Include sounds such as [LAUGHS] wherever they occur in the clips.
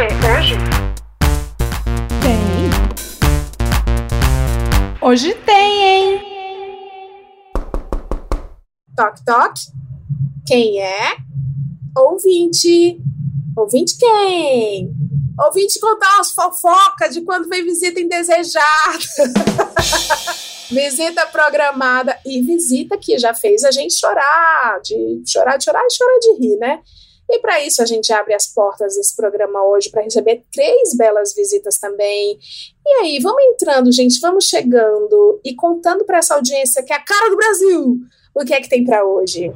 quê hoje? Tem. Hoje tem, hein? Toque, toque. Quem é? Ouvinte. Ouvinte quem? Ouvinte contar umas fofocas de quando vem visita indesejada. [LAUGHS] visita programada e visita que já fez a gente chorar, de chorar, de chorar e chorar de rir, né? E para isso a gente abre as portas desse programa hoje para receber três belas visitas também. E aí, vamos entrando, gente, vamos chegando e contando para essa audiência que é a cara do Brasil. O que é que tem para hoje?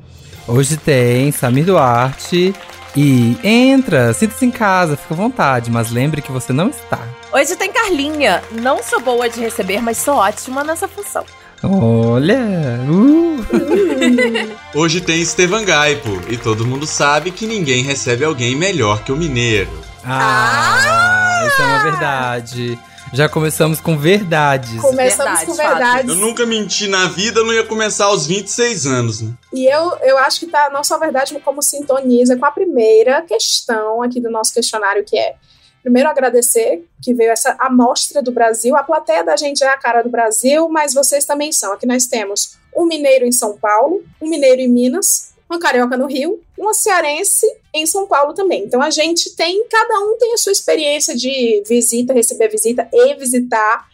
Hoje tem Samir Duarte e entra, sinta-se em casa, fica à vontade, mas lembre que você não está. Hoje tem Carlinha. Não sou boa de receber, mas sou ótima nessa função. Olha! Uh. [LAUGHS] Hoje tem Estevan Gaipo e todo mundo sabe que ninguém recebe alguém melhor que o mineiro. Ah, isso é uma verdade. Já começamos com verdades. Começamos Verdade, com fato. verdades. Eu nunca menti na vida, eu não ia começar aos 26 anos, né? E eu, eu acho que tá não só verdade, como sintoniza com a primeira questão aqui do nosso questionário, que é primeiro agradecer que veio essa amostra do Brasil. A plateia da gente é a cara do Brasil, mas vocês também são. Aqui nós temos um mineiro em São Paulo, um mineiro em Minas, uma carioca no Rio, uma cearense em São Paulo também. Então a gente tem, cada um tem a sua experiência de visita, receber visita e visitar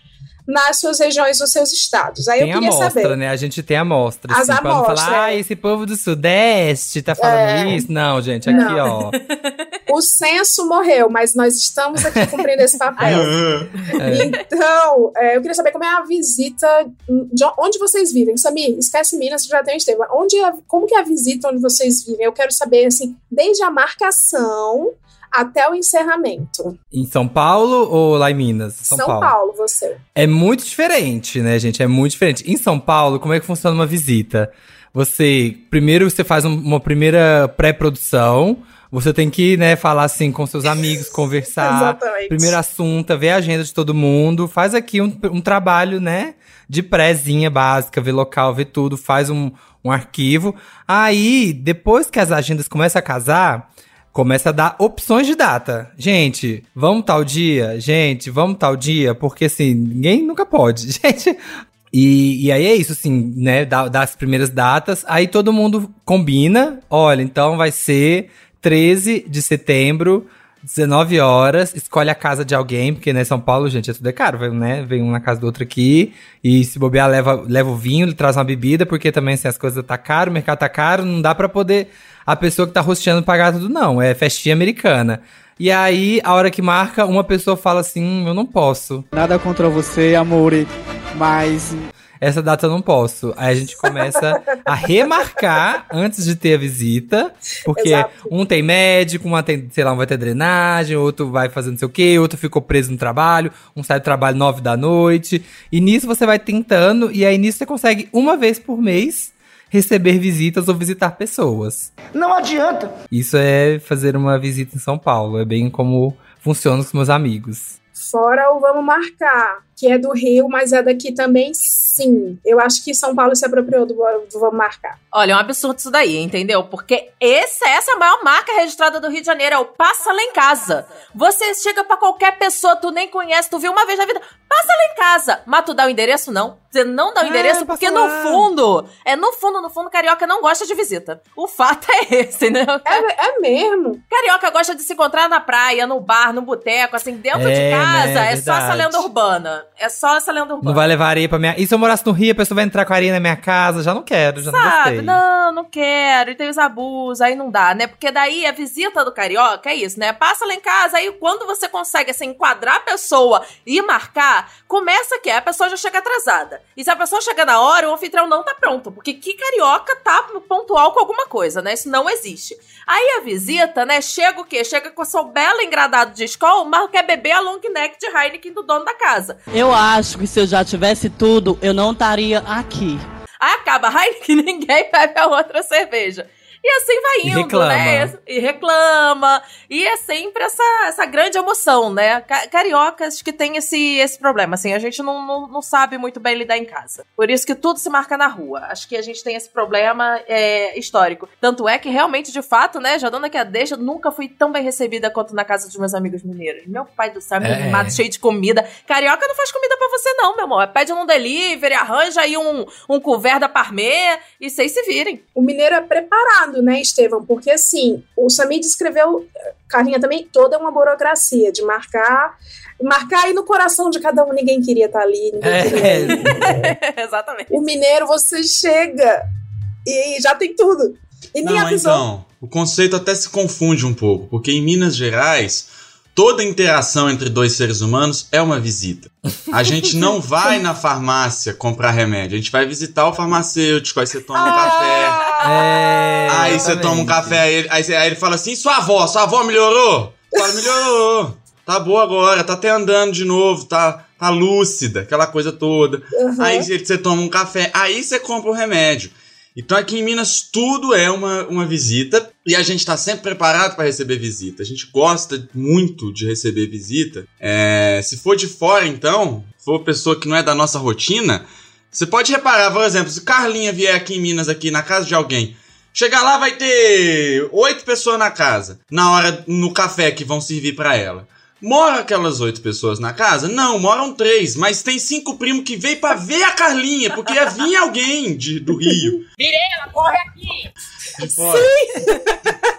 nas suas regiões, nos seus estados. Aí Tem eu queria amostra, saber. né? A gente tem amostra. As assim, pra amostras, falar, ah, esse povo do Sudeste tá falando É. isso. Não, gente, aqui, Não. ó. [LAUGHS] O censo morreu, mas nós estamos aqui cumprindo esse papel. [LAUGHS] É. Então, é, eu queria saber como é a visita, de onde vocês vivem. Samir, esquece Minas, que já tem o Estevam. Onde é, como que é a visita onde vocês vivem? Eu quero saber, assim, desde a marcação até o encerramento. Em São Paulo ou lá em Minas? São, Paulo. você. É muito diferente, né, gente? É muito diferente. Em São Paulo, como é que funciona uma visita? Você, primeiro você faz um- uma primeira pré-produção, você tem que, né, falar assim com seus amigos, [LAUGHS] conversar. Exatamente. Primeiro assunto, ver a agenda de todo mundo, faz aqui um, um trabalho, né, de prézinha básica, ver local, ver tudo, faz um, um arquivo. Aí, depois que as agendas começam a casar, começa a dar opções de data. Gente, vamos tal dia? Gente, vamos tal dia? Porque assim, ninguém nunca pode. [LAUGHS] Gente. E, e aí é isso, assim, né? Dá, dá as primeiras datas. Aí todo mundo combina. Olha, então vai ser 13 de setembro, 19 horas. Escolhe a casa de alguém, porque, né, São Paulo, gente, é tudo é caro, né? Vem um na casa do outro aqui. E se bobear, leva, leva o vinho, ele traz uma bebida, porque também, assim, as coisas tá caro, o mercado tá caro, não dá pra poder a pessoa que tá rosteando pagar tudo, não. É festinha americana. E aí, a hora que marca, uma pessoa fala assim: hum, eu não posso. Nada contra você, amore, mas Essa data eu não posso. Aí a gente começa a remarcar antes de ter a visita. Porque Exato. um tem médico, uma tem, sei lá, um vai ter drenagem, outro vai fazer não sei o quê, outro ficou preso no trabalho, um sai do trabalho nove da noite. E nisso você vai tentando, e aí nisso você consegue uma vez por mês receber visitas ou visitar pessoas. não adianta. Isso é fazer uma visita em São Paulo. É bem como funciona com os meus amigos. Fora o Vamos Marcar, que é do Rio, mas é daqui também, sim. Eu acho que São Paulo se apropriou do, do Vamos Marcar. Olha, é um absurdo isso daí, entendeu? Porque esse, essa é a maior marca registrada do Rio de Janeiro, é o Passa Lá em Casa. Você chega pra qualquer pessoa, tu nem conhece, tu viu uma vez na vida, passa lá em casa. Mas tu dá o endereço, não. Você não dá o É, endereço passa porque no lá. fundo, é no fundo, no fundo, carioca não gosta de visita. O fato é esse, né? É, é mesmo. Carioca gosta de se encontrar na praia, no bar, no boteco, assim, dentro de É, casa. né, é só essa lenda urbana. É só essa lenda urbana. Não vai levar areia pra minha. E se eu morasse no Rio, a pessoa vai entrar com areia na minha casa? Já não quero, já não Sabe? gostei. Não, não quero. E tem os abusos, aí não dá, né? Porque daí a visita do carioca é isso, né? Passa lá em casa, aí quando você consegue, assim, enquadrar a pessoa e marcar, começa que a pessoa já chega atrasada. E se a pessoa chega na hora, o anfitrião não tá pronto. Porque que carioca tá pontual com alguma coisa, né? Isso não existe. Aí a visita, né? Chega o quê? Chega com o seu belo engradado de escola, mas quer beber a long neck de Heineken do dono da casa. Eu acho que se eu já tivesse tudo, eu não estaria aqui. Aí acaba a [LAUGHS] Heineken, ninguém bebe a outra cerveja. E assim vai E indo, reclama. né? E reclama. E é sempre essa, essa grande emoção, né? Ca- Cariocas que tem esse, esse problema, assim, a gente não, não, não sabe muito bem lidar em casa. Por isso que tudo se marca na rua. Acho que a gente tem esse problema é, histórico. Tanto é que realmente, de fato, né, já dando aqui a deixa, nunca fui tão bem recebida quanto na casa dos meus amigos mineiros. Meu pai do céu, meu É. mimado, cheio de comida. Carioca não faz comida pra você não, meu amor. Pede num delivery, arranja aí um, um couvert da Parmê e vocês se virem. O mineiro é preparado, né, Estevam? Porque assim, o Sami descreveu, Carlinha também, toda uma burocracia de marcar, marcar aí no coração de cada um. Ninguém queria estar ali, ninguém queria ir. É, [LAUGHS] Exatamente. O mineiro, você chega e já tem tudo. E nem Não, avisou. então, o conceito até se confunde um pouco, porque em Minas Gerais, toda interação entre dois seres humanos é uma visita. A gente não [LAUGHS] vai na farmácia comprar remédio, a gente vai visitar o farmacêutico, aí você toma um café. É, Aí você toma um café, aí ele, aí, você- aí ele fala assim: sua avó, sua avó melhorou? Fala, melhorou. Tá boa agora, tá até andando de novo, tá, tá lúcida, aquela coisa toda. Aham. Aí você você toma um café, aí você compra o remédio. Então aqui em Minas tudo é uma, uma visita e a gente tá sempre preparado para receber visita. A gente gosta muito de receber visita. É, se for de fora, então, for pessoa que não é da nossa rotina, você pode reparar, por exemplo, se Carlinha vier aqui em Minas, aqui na casa de alguém, chegar lá vai ter oito pessoas na casa, na hora no café que vão servir para ela. Moram aquelas oito pessoas na casa? Não, moram três, mas tem cinco primos que veio pra ver a Carlinha, porque ia vir alguém de, do Rio. [LAUGHS] Mirela, corre aqui!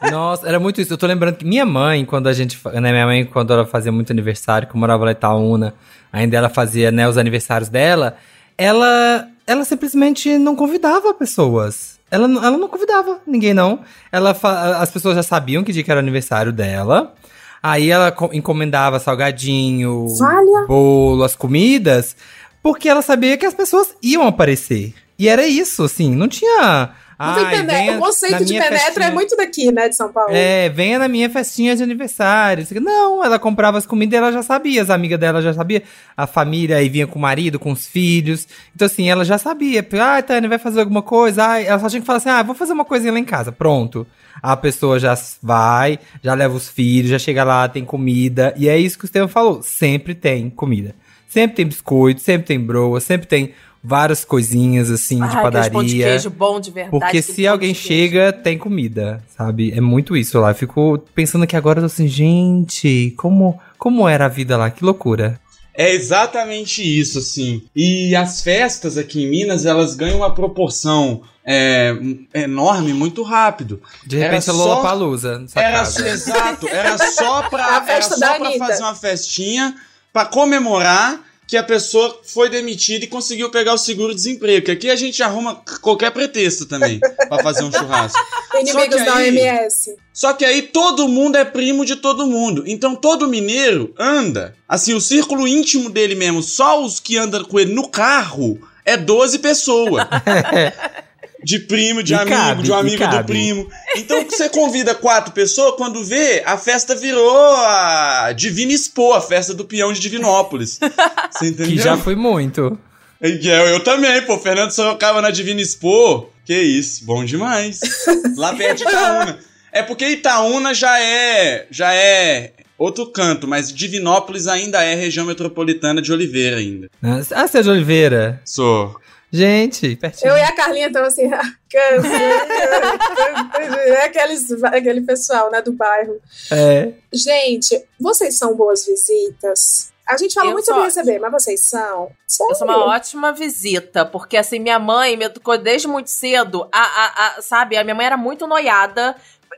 Nossa, era muito isso. Eu tô lembrando que minha mãe, quando a gente. Né, minha mãe, quando ela fazia muito aniversário, que eu morava lá em Itaúna, ainda ela fazia né, os aniversários dela, ela, ela simplesmente não convidava pessoas. Ela, não- ela não convidava ninguém, não. Ela as pessoas já sabiam que dia que era o aniversário dela. Aí ela co- encomendava salgadinho, bolo, as comidas, porque ela sabia que as pessoas iam aparecer. E era isso, assim, não tinha. "Ai, penetra. venha O conceito de penetra festinha." é muito daqui, né, de São Paulo. É, venha na minha festinha de aniversário. Não, ela comprava as comidas e ela já sabia, as amigas dela já sabia. A família aí vinha com o marido, com os filhos. Então, assim, ela já sabia. Ah, Tânia, vai fazer alguma coisa? Ah, ela só tinha que falar assim: ah, vou fazer uma coisinha lá em casa. Pronto. A pessoa já vai, já leva os filhos, já chega lá, tem comida. E é isso que o Estevam falou: sempre tem comida. Sempre tem biscoito, sempre tem broa, sempre tem várias coisinhas assim de Ai, aqueles padaria. de queijo bom de verdade. Porque se alguém de chega, tem comida, sabe? É muito isso lá. Eu fico pensando que agora eu tô assim, gente, como, como era a vida lá? Que loucura. É exatamente isso, assim. E as festas aqui em Minas, elas ganham uma proporção é, enorme muito rápido. De Era repente a só- Lola Palusa, Era casa. exato, era só [LAUGHS] pra, A festa era só pra fazer uma festinha pra comemorar que a pessoa foi demitida e conseguiu pegar o seguro-desemprego. Que aqui a gente arruma qualquer pretexto também [LAUGHS] pra fazer um churrasco. Inimigos Só que da aí- OMS. Só que aí todo mundo é primo de todo mundo. Então todo mineiro anda. Assim, o círculo íntimo dele mesmo, só os que andam com ele no carro, é 12 pessoas. [LAUGHS] De primo, de E amigo, cabe, de um amigo do primo. Então você convida quatro pessoas, quando vê, a festa virou a Divina Expo, a festa do peão de Divinópolis. [LAUGHS] Você entendeu? Que já foi muito. Eu, eu também, pô. Fernando Sorocaba na Divina Expo. Que isso, bom demais. Lá perto de Itaúna. É porque Itaúna já é. Já é outro canto, mas Divinópolis ainda é região metropolitana de Oliveira ainda. Ah, Céu de Oliveira. Sou. Gente, pertinho. Eu e a Carlinha estamos assim, [LAUGHS] cansa. é aqueles, aquele pessoal, né, do bairro. É. Gente, vocês são boas visitas. A gente fala Eu muito sobre receber, mas vocês são. Eu sou uma ótima visita, porque assim, minha mãe me educou desde muito cedo, a, a, a- sabe, a minha mãe era muito noiada.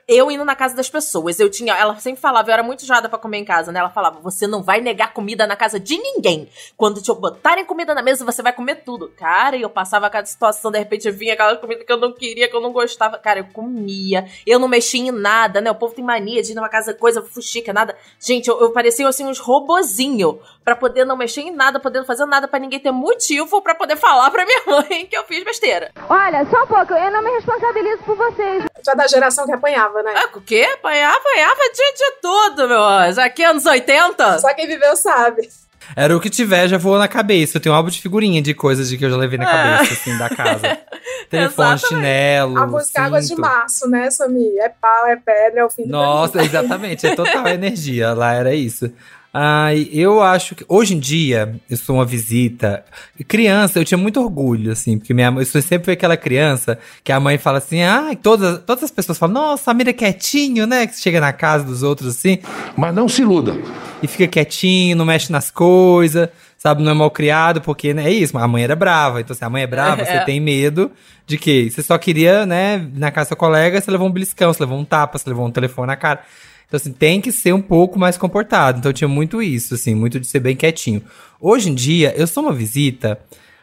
Eu indo na casa das pessoas, eu tinha, ela sempre falava, eu era muito jada pra comer em casa, né? Ela falava, você não vai negar comida na casa de ninguém. Quando te botarem comida na mesa, você vai comer tudo. Cara, e eu passava cada situação, de repente vinha aquela comida que eu não queria, que eu não gostava. Cara, eu comia, eu não mexia em nada, né? O povo tem mania de ir numa casa, coisa fuxica, nada. Gente, eu, eu parecia assim uns robozinho pra poder não mexer em nada, poder não fazer nada, pra ninguém ter motivo pra poder falar pra minha [LAUGHS] mãe que eu fiz besteira. Olha, só um pouco, eu não me responsabilizo por vocês. Já é da geração que apanhava, né? Ah, o quê? Apanhava, apanhava de, de tudo, meu anjo. Aqui anos 80? Só quem viveu sabe. Era o que tiver, já voou na cabeça. Eu tenho um álbum de figurinha de coisas de que eu já levei na cabeça, assim, da casa. [LAUGHS] Telefone, Exatamente. chinelo. A música Água de cinto. Março, né, Samir? É pau, é pedra, é o fim do Nossa, exatamente. É total [LAUGHS] energia. Lá era isso. Ai, eu acho que hoje em dia eu sou uma visita. Criança, eu tinha muito orgulho, assim, porque minha mãe, eu sempre fui aquela criança que a mãe fala assim: ah, todas, todas as pessoas falam, nossa, a Mira é quietinho, né? Que chega na casa dos outros assim Mas não se iluda. e fica quietinho, não mexe nas coisas, sabe? Não é mal criado, porque né, é isso, a mãe era brava. Então, se a mãe é brava, É. [LAUGHS] você tem medo de que você só queria, né, na casa do seu colega, você levou um beliscão, você levou um tapa, você levou um telefone na cara. Então, assim, tem que ser um pouco mais comportado. Então, eu tinha muito isso, assim, muito de ser bem quietinho. Hoje em dia, eu sou uma visita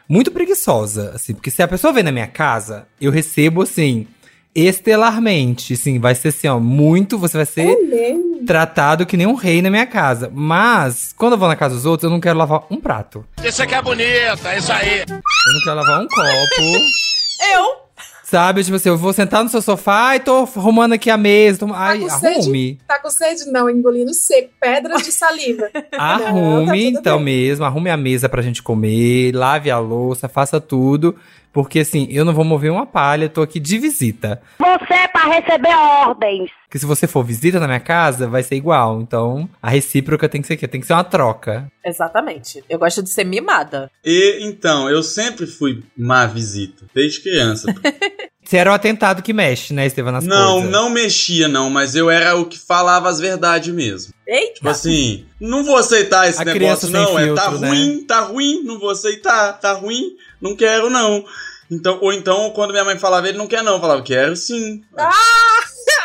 muito preguiçosa, assim, porque se a pessoa vem na minha casa, eu recebo, assim, estelarmente, assim, vai ser assim, ó, muito, você vai ser É tratado que nem um rei na minha casa. Mas, quando eu vou na casa dos outros, eu não quero lavar um prato. Isso aqui é bonita, é isso aí. Eu não quero lavar um copo. [LAUGHS] Eu? Sabe? Tipo assim, eu vou sentar no seu sofá e tô arrumando aqui a mesa. Tô... Ai, com sede? arrume. Tá com sede? Não, engolindo seco, pedras de saliva. [LAUGHS] Arrume, tudo então bem. mesmo. Arrume a mesa pra gente comer. Lave a louça, faça tudo. Porque assim, eu não vou mover uma palha, eu tô aqui de visita. Você é para receber ordens. Porque se você for visita na minha casa, vai ser igual. Então, a recíproca tem que ser aqui, tem que ser uma troca. Exatamente. Eu gosto de ser mimada. E então, eu sempre fui má visita, desde criança. [LAUGHS] Você era o atentado que mexe, né, Estevam, nas não, coisas. não mexia, não, mas eu era o que falava as verdades mesmo. Eita! Tipo assim, não vou aceitar esse A criança negócio, não. é, tá filtro, né? ruim, tá ruim, não vou aceitar, tá ruim, não quero, não. Então, ou então, quando minha mãe falava, ele não quer, não, eu falava, quero sim. [LAUGHS]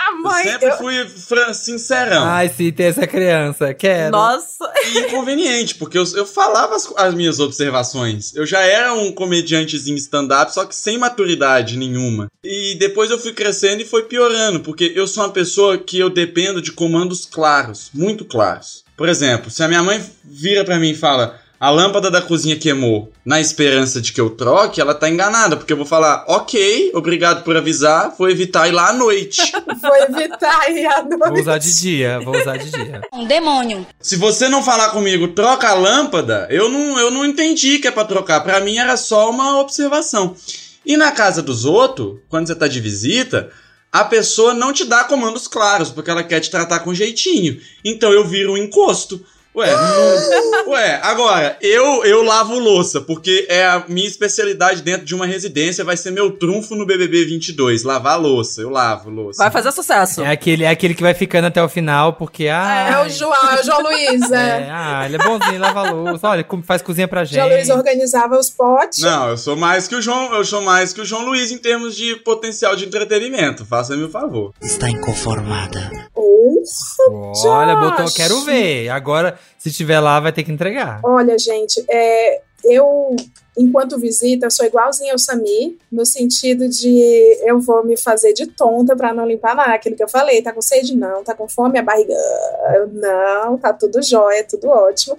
A eu mãe, sempre eu- fui fran- sincerão. Ai, sim, tem essa criança. Quero. Nossa! E inconveniente, porque eu, eu falava as, as minhas observações. Eu já era um comediantezinho stand-up, só que sem maturidade nenhuma. E depois eu fui crescendo e foi piorando, porque eu sou uma pessoa que eu dependo de comandos claros, muito claros. Por exemplo, se a minha mãe vira pra mim e fala. A lâmpada da cozinha queimou. Na esperança de que eu troque, ela tá enganada, porque eu vou falar, ok, obrigado por avisar, vou evitar ir lá à noite. [LAUGHS] vou evitar aí a noite. Vou usar de dia, vou usar de dia. Um demônio. Se você não falar comigo, troca a lâmpada, eu não, eu não entendi que é pra trocar. Pra mim era só uma observação. E na casa dos outros, quando você tá de visita, a pessoa não te dá comandos claros, porque ela quer te tratar com jeitinho. Então eu viro um encosto. Ué, não- [LAUGHS] ué, agora, eu, eu lavo louça, porque é a minha especialidade dentro de uma residência, vai ser meu trunfo no BBB 22, lavar louça, eu lavo louça. Vai fazer sucesso. É aquele, é aquele que vai ficando até o final, porque. Ah, É o João, é o João Luiz, [LAUGHS] é, é. ah, ele é bonzinho, lava a louça. Olha, como faz cozinha pra gente. João Luiz organizava os potes. Não, eu sou mais que o João, eu sou mais que o João Luiz em termos de potencial de entretenimento. Faça-me o favor. Está inconformada. Ufa, Olha, botou, quero ver. Agora, se tiver lá, vai ter que entregar. Olha, gente, é, eu, enquanto visita, sou igualzinha ao Sami, no sentido de eu vou me fazer de tonta pra não limpar nada. Aquilo que eu falei, tá com sede? Não. Tá com fome? A barriga? Não, tá tudo jóia, tudo ótimo.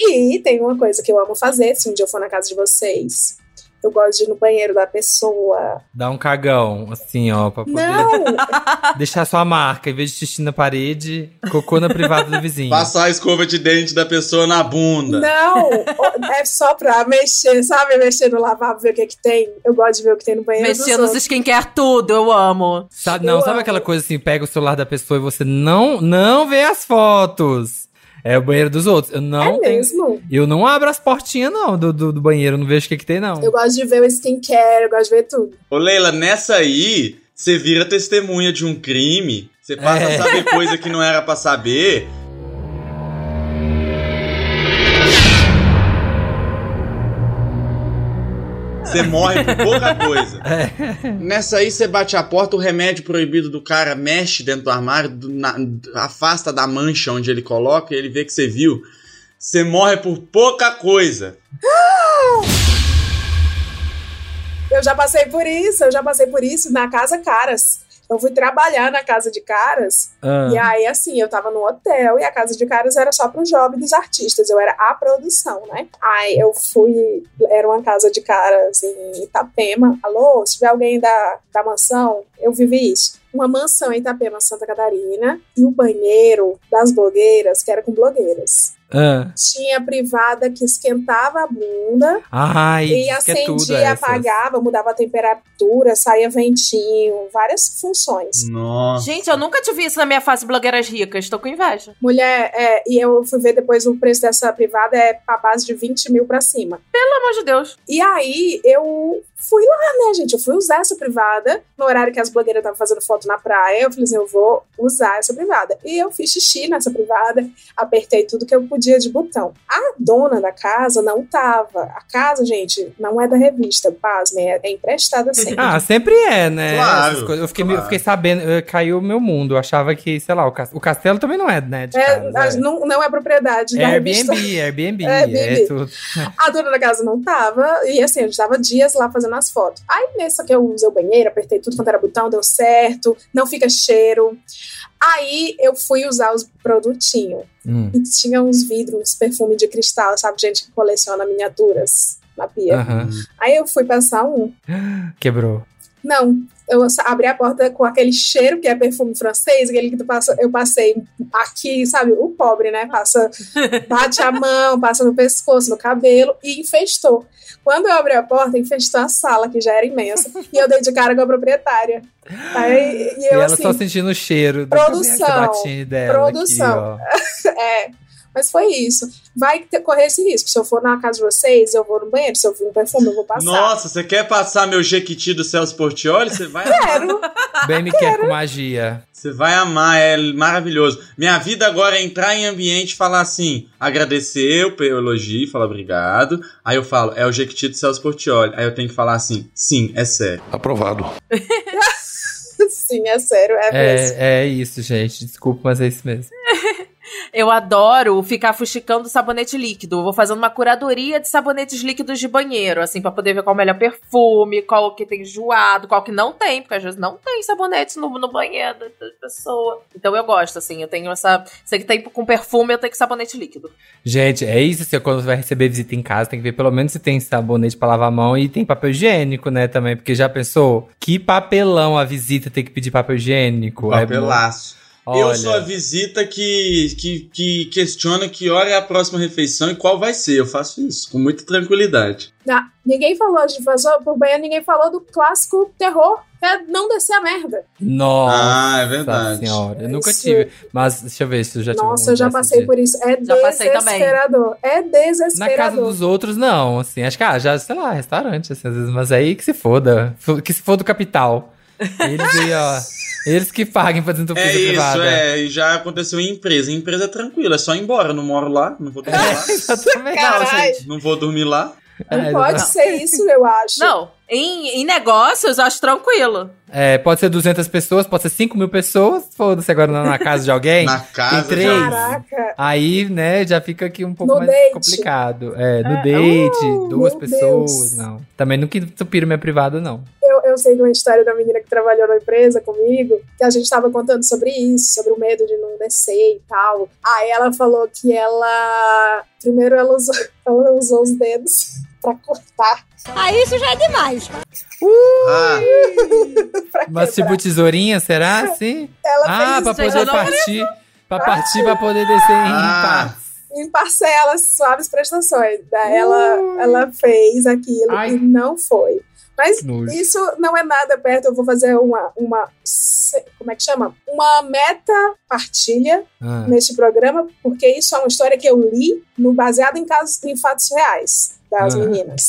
E tem uma coisa que eu amo fazer, se um dia eu for na casa de vocês. Eu gosto de ir no banheiro da pessoa. Dá um cagão, assim, ó, pra poder Não! [LAUGHS] deixar sua marca. Em vez de xixi na parede, cocô na privada do vizinho. Passar a escova de dente da pessoa na bunda. Não! É só pra mexer, sabe? Mexer no lavabo, ver o que que tem. Eu gosto de ver o que tem no banheiro Mexendo nos skincare tudo, eu amo. Sabe, não, Eu sabe amo. aquela coisa assim, pega o celular da pessoa e você não, não vê as fotos. É o banheiro dos outros. Eu não É mesmo? Eu não abro as portinhas, não, do, do, do banheiro. Não vejo o que, que tem, não. Eu gosto de ver o skincare, eu gosto de ver tudo. Ô Leila, nessa aí, você vira testemunha de um crime. Você passa É. a saber coisa que não era pra saber. Você morre por pouca coisa. Nessa aí, você bate a porta, o remédio proibido do cara mexe dentro do armário, do- na- afasta da mancha onde ele coloca e ele vê que você viu. Você morre por pouca coisa. Eu já passei por isso, eu já passei por isso na Casa Caras. Eu fui trabalhar na Casa de Caras, Ah. e aí, assim, eu tava no hotel, e a Casa de Caras era só pro job dos artistas, eu era a produção, né? Aí eu fui, era uma Casa de Caras em Itapema. Alô, se tiver alguém da, da mansão, eu vivi isso. Uma mansão em Itapema, Santa Catarina, e o banheiro das blogueiras, que era com blogueiras. Ah. Tinha privada que esquentava a bunda Ai, e é acendia, essas. apagava, mudava a temperatura, saía ventinho, várias funções. Nossa. Gente, eu nunca te vi isso na minha fase blogueiras ricas. Tô com inveja. Mulher, é, e eu fui ver depois o preço dessa privada é pra base de 20 mil pra cima. Pelo amor de Deus. E aí eu fui lá, né, gente? Eu fui usar essa privada no horário que as blogueiras estavam fazendo foto na praia. Eu falei assim: eu vou usar essa privada. E eu fiz xixi nessa privada, apertei tudo que eu podia de botão. A dona da casa não tava. A casa, gente, não é da revista, pasmem, é, é emprestada [LAUGHS] sempre. Ah, sempre é, né? Claro. Eu fiquei, claro. eu fiquei sabendo, caiu o meu mundo. Eu achava que, sei lá, o, cas- o castelo também não é, né? De É, casa, é. Não, não é propriedade É da revista. Airbnb, Airbnb, [LAUGHS] Airbnb. é tudo. A dona da casa não tava, e assim, a gente tava dias lá fazendo as fotos. Aí, nessa que eu usei o banheiro, apertei tudo quanto era botão, deu certo, não fica cheiro. Aí eu fui usar os produtinhos. Hum. E tinha uns vidros, uns perfumes de cristal, sabe? Gente que coleciona miniaturas na pia. Aham. Aí eu fui passar um. Quebrou. Não, eu abri a porta com aquele cheiro que é perfume francês, aquele que tu passa, eu passei aqui, sabe? O pobre, né? Passa, [LAUGHS] bate a mão, passa no pescoço, no cabelo e infestou. Quando eu abri a porta, infestou a sala, que já era imensa, e eu dei de cara com a proprietária. Aí, e E eu ela assim, só sentindo o cheiro do Produção, dela. produção. Aqui, [LAUGHS] é. Mas foi isso. Vai ter, correr esse risco. Se eu for na casa de vocês, eu vou no banheiro. Se eu vir um perfume, eu vou passar. Nossa, você quer passar meu Jequiti do Celso Portioli? Você vai amar. Quero. Bem me quer com magia. Você vai amar, é maravilhoso. Minha vida agora é entrar em ambiente e falar assim, agradecer pelo elogio, falar obrigado. Aí eu falo, é o Jequiti do Celso Portioli. Aí eu tenho que falar assim, sim, é sério. Aprovado. [LAUGHS] Sim, é sério, é, mesmo. É, é isso, gente. Desculpa, mas é isso mesmo. [LAUGHS] Eu adoro ficar fuxicando sabonete líquido. Eu Vou fazendo uma curadoria de sabonetes líquidos de banheiro, assim, pra poder ver qual é o melhor perfume, qual que tem enjoado, qual que não tem, porque às vezes não tem sabonete no, no banheiro da, da pessoa. Então eu gosto, assim, eu tenho essa. Sei que tem com perfume, eu tenho que sabonete líquido. Gente, é isso. Assim, quando você vai receber visita em casa, tem que ver pelo menos se tem sabonete pra lavar a mão e tem papel higiênico, né, também. Porque já pensou? Que papelão a visita tem que pedir papel higiênico? É Bom. Eu Olha, sou a visita que, que, que questiona que hora é a próxima refeição e qual vai ser. Eu faço isso com muita tranquilidade. Ah, ninguém falou de vazou por banheiro, ninguém falou do clássico terror, que é não descer a merda. Nossa Ah, é verdade. senhora. Eu nunca Isso- tive. Mas deixa eu ver se eu já tive Nossa, um eu já passei dia. por isso. É Já passei também. desesperador. É Na desesperador. casa dos outros, não, assim. Acho que, ah, já, sei lá, restaurante, assim, às vezes. Mas aí que se foda. Que se for do capital. [LAUGHS] Eles aí, ó. Eles que paguem pra desentupir É isso, privada. é. E já aconteceu em empresa. Em empresa é tranquilo, é só ir embora. Eu não moro lá, não vou dormir lá. [LAUGHS] Exatamente. Caralho, Não vou dormir lá. não É, pode exatamente. ser isso, eu acho. Não, em, em negócios eu acho tranquilo. É, pode ser 200 pessoas, pode ser 5 mil pessoas. Foda-se agora na, na casa de alguém. [LAUGHS] Na casa três. Caraca. Aí, né, já fica aqui um pouco No mais date. complicado. É, no É, date, uh, duas pessoas, Deus. não. Também nunca entupiram minha privada, não. Eu, sei de uma história da menina que trabalhou na empresa comigo, que a gente estava contando sobre isso, sobre o medo de não descer e tal. Aí ela falou que ela. Primeiro ela usou, [LAUGHS] ela usou os dedos [LAUGHS] pra cortar. Aí isso já é demais. Ah, [LAUGHS] Pra Mas tipo tesourinha, será? Sim? Ela Ah, fez pra poder partir. Pra partir, pra poder descer em Ah. partes. em parcelas, suaves prestações. Daí ela, ela fez aquilo Ai. e não foi. Mas isso não é nada perto. Eu vou fazer uma, uma. Como é que chama? Uma meta partilha Ah. neste programa, porque isso é uma história que eu li no, baseado em casos em fatos reais das Ah. meninas.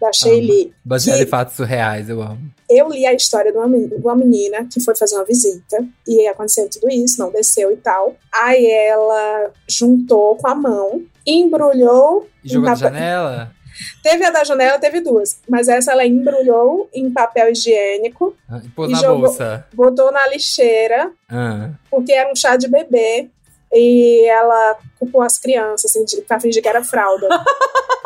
Da Shaylee. Baseado em fatos surreais, eu amo. Eu li a história de uma, de uma menina que foi fazer uma visita e aconteceu tudo isso, não desceu e tal. Aí ela juntou com a mão, embrulhou. E jogou papel- janela? Teve a da janela, teve duas. Mas essa ela embrulhou em papel higiênico, Ah, E pôs E na jogou- bolsa. botou na lixeira, Ah. porque era um chá de bebê. E ela culpou as crianças, assim, de, pra fingir que era fralda. [LAUGHS]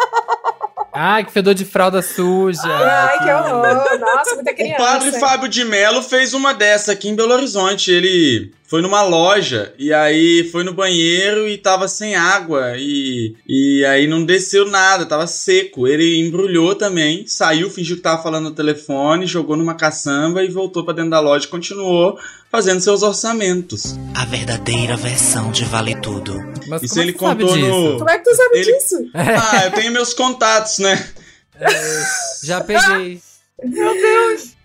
Ai, que fedor de fralda suja. Ai, que horror! Nossa, muita o criança. padre Fábio de Mello fez uma dessa aqui em Belo Horizonte. Ele foi numa loja e aí foi no banheiro e tava sem água e, e aí não desceu nada, tava seco. Ele embrulhou também, saiu, fingiu que tava falando no telefone, jogou numa caçamba e voltou pra dentro da loja e continuou fazendo seus orçamentos. A verdadeira versão de Vale Tudo. Mas Isso como é ele contou disso? no. Como é que tu sabe Ele- disso? Ah, eu tenho meus contatos, né? [LAUGHS] Já peguei.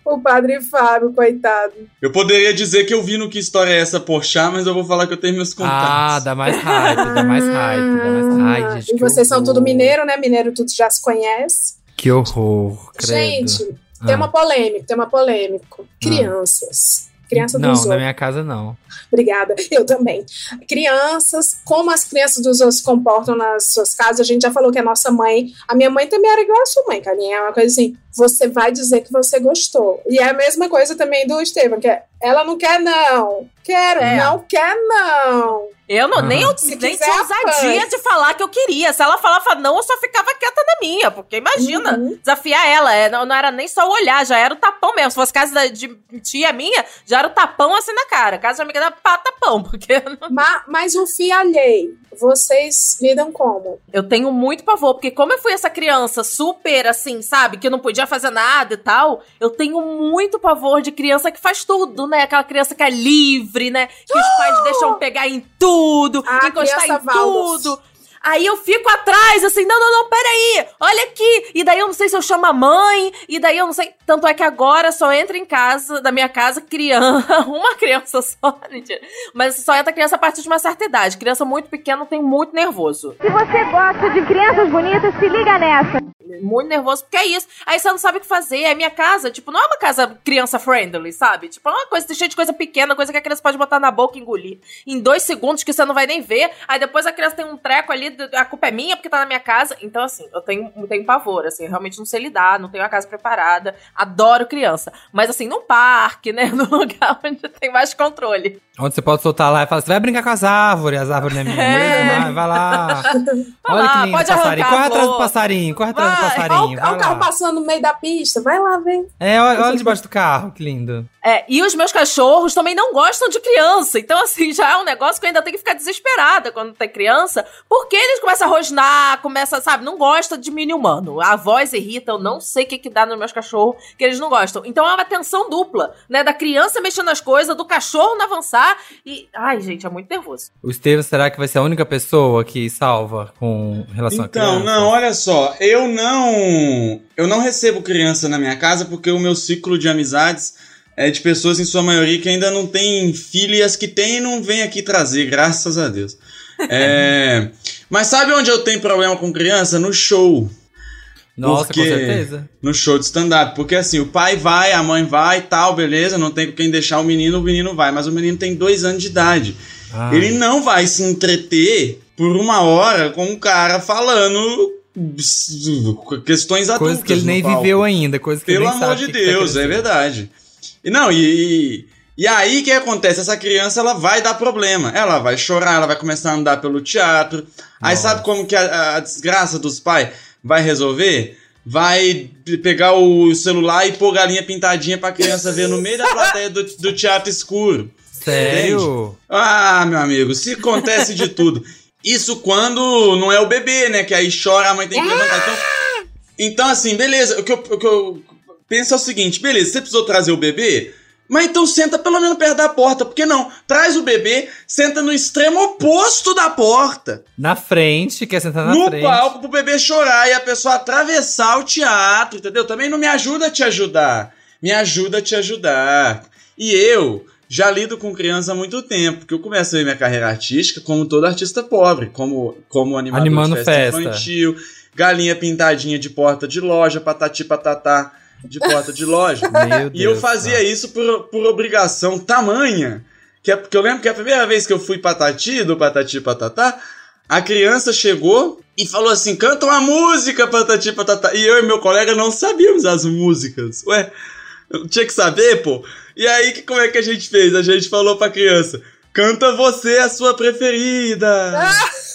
O padre Fábio, coitado. Eu poderia dizer que eu vi no que história é essa Porchat, mas eu vou falar que eu tenho meus Ah, contatos. dá mais hype, dá mais hype, dá mais Ai, gente. e vocês são tudo mineiro, né? Mineiro tudo já se conhece. Que horror, credo. Gente, Ah. tema polêmico, tema polêmico. Crianças. Criança Não, dos na minha casa não. Obrigada, eu também. Crianças, como as crianças dos outros se comportam nas suas casas, a gente já falou que a nossa mãe, a minha mãe também era igual a sua mãe, Carlinha, é uma coisa assim, você vai dizer que você gostou. E é a mesma coisa também do Estevam, que é, ela não quer não, quero, É. não quer não. Eu não, nem, eu, Se nem tinha ousadia faz. de falar que eu queria. Se ela falava não, eu só ficava quieta na minha. Porque imagina, Uhum. desafiar ela. é, não, não era nem só olhar, já era o tapão mesmo. Se fosse casa da- de tia minha, já era o tapão assim na cara. Casa de amiga era pá, tapão. [LAUGHS] Porque Ma- mas o fio alheio, vocês lidam como? eu tenho muito pavor. Porque como eu fui essa criança super assim, sabe? Que não podia fazer nada e tal. Eu tenho muito pavor de criança que faz tudo, né? Aquela criança que é livre, né? Que os pais deixam pegar em tudo, Ah, encostar em tudo. Aí eu fico atrás, assim, não, não, não, peraí, olha aqui. E daí eu não sei se eu chamo a mãe, e daí eu não sei. Tanto é que agora só entra em casa, da minha casa, criança, [LAUGHS] uma criança só, mentira. Mas só entra criança a partir de uma certa idade. Criança muito pequena tem muito nervoso. Se você gosta de crianças bonitas, se liga nessa. Muito nervoso, porque é isso. Aí você não sabe o que fazer. É minha casa, tipo, não é uma casa criança friendly, sabe? Tipo, é uma coisa cheia de coisa pequena, coisa que a criança pode botar na boca e engolir. Em dois segundos que você não vai nem ver. Aí depois a criança tem um treco ali, a culpa é minha porque tá na minha casa. Então, assim, eu tenho, eu tenho pavor, assim, eu realmente não sei lidar, não tenho a casa preparada. Adoro criança. Mas assim, num parque, né? [LAUGHS] Num lugar onde tem mais controle. Onde você pode soltar lá e falar, você vai brincar com as árvores, as árvores não é minha É. Vai, vai lá. Olha lá, que lindo pode passarinho. Corre atrás do passarinho, corre atrás do passarinho. Olha o carro passando no meio da pista, vai lá, vem. É, olha, olha debaixo do carro, que lindo. É, e os meus cachorros também não gostam de criança. Então, assim, [LAUGHS] já é um negócio que eu ainda tenho que ficar desesperada quando tem criança. Porque eles começam a rosnar, começam, sabe, não gostam de mini humano. A voz irrita, eu não sei o que que dá nos meus cachorros que eles não gostam. Então é uma tensão dupla, né? Da criança mexendo nas coisas, do cachorro não E, ai, gente, é muito nervoso. O Estevam, será que vai ser a única pessoa que salva com relação a Então, criança? não, olha só, eu não. Eu não recebo criança na minha casa porque o meu ciclo de amizades é de pessoas, em sua maioria, que ainda não têm filho e as que têm não vêm aqui trazer, graças a Deus. É, [LAUGHS] Mas sabe onde eu tenho problema com criança? No show. Nossa, porque- com certeza. No show de stand-up. Porque assim, o pai vai, a mãe vai e tal, beleza, não tem com quem deixar o menino, o menino vai. Mas o menino tem dois anos de idade. Ah, Ele não vai se entreter por uma hora com um cara falando questões adultas. Coisas que ele nem palco. viveu ainda, coisas que Pelo ele nem amor de tá Deus, é querendo dizer. verdade. E não, e, e, e aí o que acontece? Essa criança ela vai dar problema. Ela vai chorar, ela vai começar a andar pelo teatro. Aí Nossa. sabe como que a, a desgraça dos pais vai resolver? Vai pegar o celular e pôr galinha pintadinha pra criança ver no meio da plateia do, do teatro escuro. Sério? Ah, meu amigo, se acontece de tudo. Isso quando não é o bebê, né? Que aí chora, a mãe tem que levantar. Então, então assim, beleza. O que, eu, o que eu penso é o seguinte: beleza, você precisou trazer o bebê? Mas então senta pelo menos perto da porta. Por que não? Traz o bebê, senta no extremo oposto da porta. Na frente, quer sentar na no frente. palco pro bebê chorar e a pessoa atravessar o teatro, entendeu? Também não me ajuda a te ajudar. Me ajuda a te ajudar. E eu já lido com criança há muito tempo, porque eu comecei minha carreira artística como todo artista pobre, como, como animador Animando de festa, festa. infantil, galinha pintadinha de porta de loja, patati patatá de porta de loja. [LAUGHS] Meu E eu Deus, fazia cara. isso por, por obrigação tamanha. Que é porque eu lembro que a primeira vez que eu fui patati do patati patatá, a criança chegou e falou assim: canta uma música, patati patatá. E eu e meu colega não sabíamos as músicas. Ué, eu tinha que saber, pô. E aí, que, como é que a gente fez? A gente falou pra criança: canta você a sua preferida.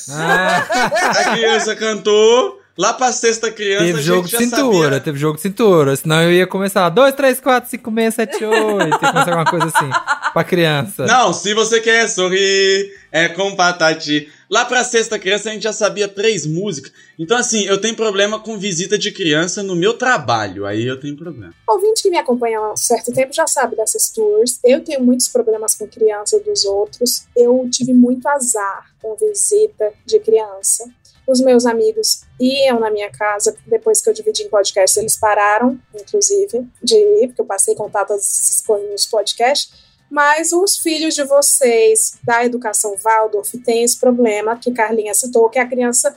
Ah, A criança cantou. Lá pra sexta criança. Teve a jogo de gente já cintura, sabia- teve jogo de cintura. Senão eu ia começar 2, 3, 4, 5, 6, 7, 8. Ia começar alguma coisa assim. Pra criança. Não, se você quer sorrir, é com patati. Lá pra sexta criança a gente já sabia três músicas. Então, assim, eu tenho problema com visita de criança no meu trabalho. Aí eu tenho problema. Ouvinte que me acompanha há um certo tempo já sabe dessas tours. Eu tenho muitos problemas com criança dos outros. Eu tive muito azar com visita de criança. Os meus amigos iam na minha casa, depois que eu dividi em podcast, eles pararam, inclusive, de ir, porque eu passei coisas nos podcasts. Mas os filhos de vocês da educação Waldorf têm esse problema que Carlinha citou, que é a criança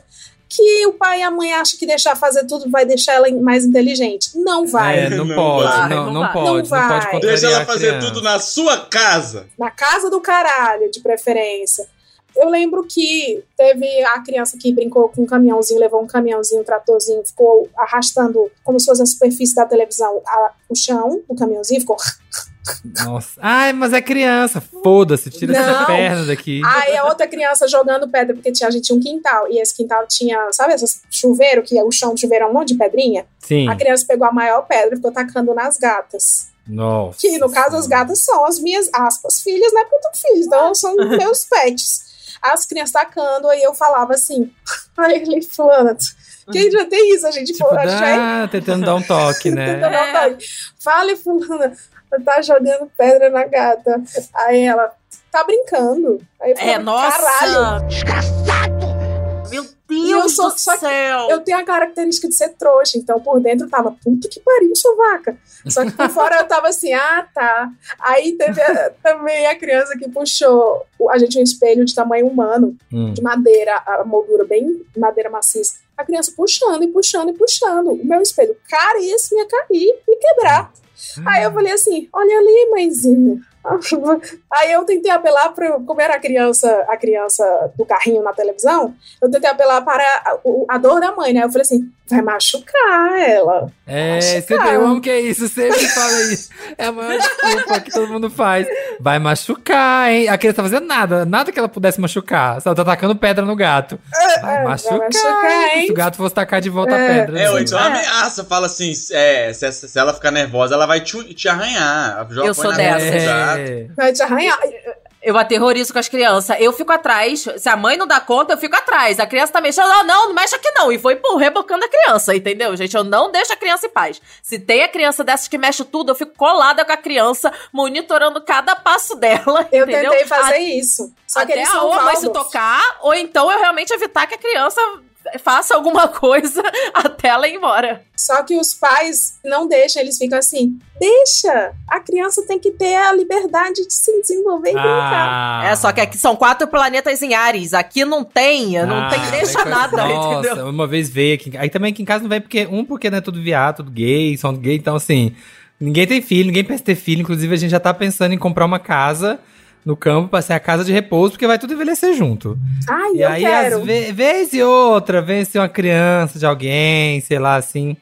que o pai e a mãe acham que deixar fazer tudo vai deixar ela mais inteligente. Não vai. É, não, Não pode, vai, não, não não vai. pode, Não não, vai. pode Deixa ela fazer tudo na sua casa. na casa do caralho, de preferência. Eu lembro que teve a criança que brincou com um caminhãozinho, levou um caminhãozinho, um tratorzinho, ficou arrastando como se fosse a superfície da televisão, a- o chão, o caminhãozinho ficou. Nossa. Ai, mas é criança. Foda-se, tira essa Não. perna daqui. Aí a outra criança jogando pedra, porque tinha, a gente tinha um quintal, e esse quintal tinha, sabe, esse chuveiro, que o chão do chuveiro é um monte de pedrinha? Sim. A criança pegou a maior pedra e ficou tacando nas gatas. Nossa. Que no caso as gatas são as minhas aspas filhas, né? Porque eu filhos, então são [LAUGHS] meus pets. As crianças tacando, aí eu falava assim, [LAUGHS] ai, ele fulana, quem já tem isso? A gente, Tipo, a gente vai dá, tentando dar um toque, [LAUGHS] né? tentando dar um toque. Fale, fulana, tá jogando pedra na gata. Aí ela, tá brincando. Aí eu É, falava, nossa. caralho, Meu eu Deus sou- do céu. eu tenho a característica de ser trouxa, então por dentro eu tava, puta que pariu, sua vaca. Só que por fora eu tava assim, ah, tá. Aí teve a- também a criança que puxou, a gente tinha um espelho de tamanho humano, Hum. de madeira, a moldura bem madeira maciça. A criança puxando e puxando e puxando. O meu espelho caríssimo ia cair e quebrar. Aí eu falei assim: olha ali, mãezinha. Aí eu tentei apelar para como era a criança, a criança do carrinho na televisão, eu tentei apelar para a, a dor da mãe, né? Eu falei assim, vai machucar ela. É, Machucar. sempre, eu amo que é isso, sempre fala isso. É a maior desculpa que todo mundo faz. Vai machucar, hein? A criança tá fazendo nada, nada que ela pudesse machucar. Só tá tacando pedra no gato. Vai É, machucar, vai machucar, hein? Se o gato fosse tacar de volta É. a pedra. É, ou assim. então É. ameaça, fala assim, é, se, se ela ficar nervosa, ela vai te, te arranhar. Joga- Eu sou. É. Vai te arranhar. Eu aterrorizo com as crianças. Eu fico atrás. Se a mãe não dá conta, eu fico atrás. A criança tá mexendo. Não, não, não mexe aqui não. E foi pô, rebocando a criança, entendeu, gente? Eu não deixo a criança em paz. Se tem a criança dessas que mexe tudo, eu fico colada com a criança, monitorando cada passo dela. Eu entendeu? tentei fazer A- isso. Só que até eles a são a mãe se tocar, ou então eu realmente evitar que a criança faça alguma [LAUGHS] coisa até ela ir embora. Só que os pais não deixam, eles ficam assim: deixa, a criança tem que ter a liberdade de se desenvolver e brincar. Ah. É, só que aqui são quatro planetas em Ares. Aqui não tem, não Ah, tem, deixa coisa- nada, Nossa, entendeu? uma vez veio aqui. Aí também aqui em casa não vem porque, um, porque não é tudo viado, tudo gay, são gay, então assim, ninguém tem filho, ninguém pensa ter filho. Inclusive, a gente já tá pensando em comprar uma casa no campo pra ser a casa de repouso, porque vai tudo envelhecer junto. Ai, E eu aí, quero. às ve vez e outra, vem ser uma criança de alguém, sei lá, assim.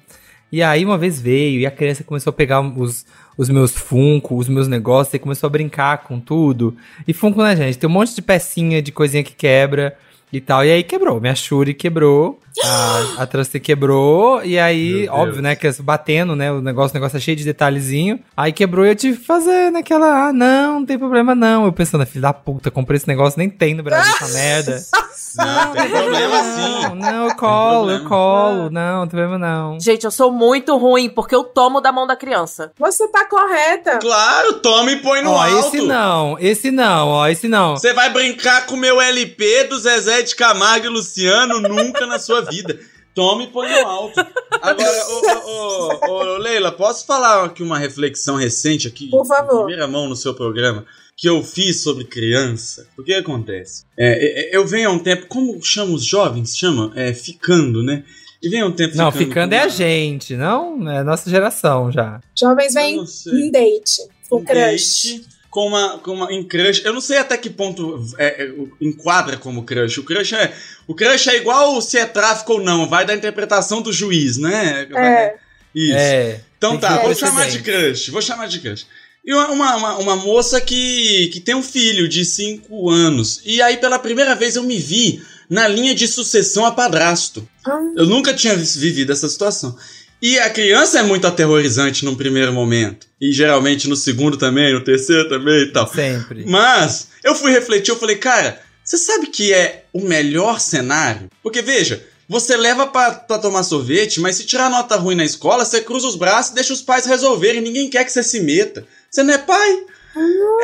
E aí, uma vez veio, e a criança começou a pegar os, os meus Funko, os meus negócios, e começou a brincar com tudo. E Funko, né, gente? Tem um monte de pecinha, de coisinha que quebra e tal. E aí quebrou. Minha Shuri quebrou, a, a quebrou, e aí, Meu Deus. óbvio, né, que é batendo, né, o negócio, o negócio é cheio de detalhezinho. Aí quebrou e eu tive que fazer naquela, ah, não, não tem problema não. Eu pensando, filho da puta, comprei esse negócio, nem tem no Brasil essa merda. [LAUGHS] Não, tem problema Não, sim. não, eu colo, eu colo. Não, não tem problema não. Gente, eu sou muito ruim, porque eu tomo da mão da criança. Você tá correta. Claro, toma e põe no Ó, alto. esse não, esse não, ó, esse não. Você vai brincar com o meu LP do Zezé de Camargo e Luciano nunca na sua vida. Tome e põe no alto. Agora, ô, ô, ô, ô, Leila, posso falar aqui uma reflexão recente aqui? Por favor. Primeira mão no seu programa. Que eu fiz sobre criança. O que acontece? É, é, eu venho há um tempo, como chama os jovens? Chama? É, ficando, né? E vem um tempo Não, ficando. ficando é a gente, não? É a nossa geração já. Jovens vêm em date, com um crush. date com uma, com uma em crush. Eu não sei até que ponto é, é, o- enquadra como crush. O crush é o crush é igual se é tráfico ou não, vai da interpretação do juiz, né? É. Isso. É. então tá, vou chamar de crush. Vou chamar de crush. E uma, uma, uma- moça que, que tem um filho de 5 anos. E aí, pela primeira vez, eu me vi na linha de sucessão a padrasto. Ah. Eu nunca tinha vivido essa situação. E a criança é muito aterrorizante num primeiro momento. E geralmente no segundo também, no terceiro também e tal. Sempre. Mas eu fui refletir, eu falei, cara, você sabe que é o melhor cenário? Porque veja, você leva pra, pra tomar sorvete, mas se tirar nota ruim na escola, você cruza os braços e deixa os pais resolverem. Ninguém quer que você se meta. Você não é pai.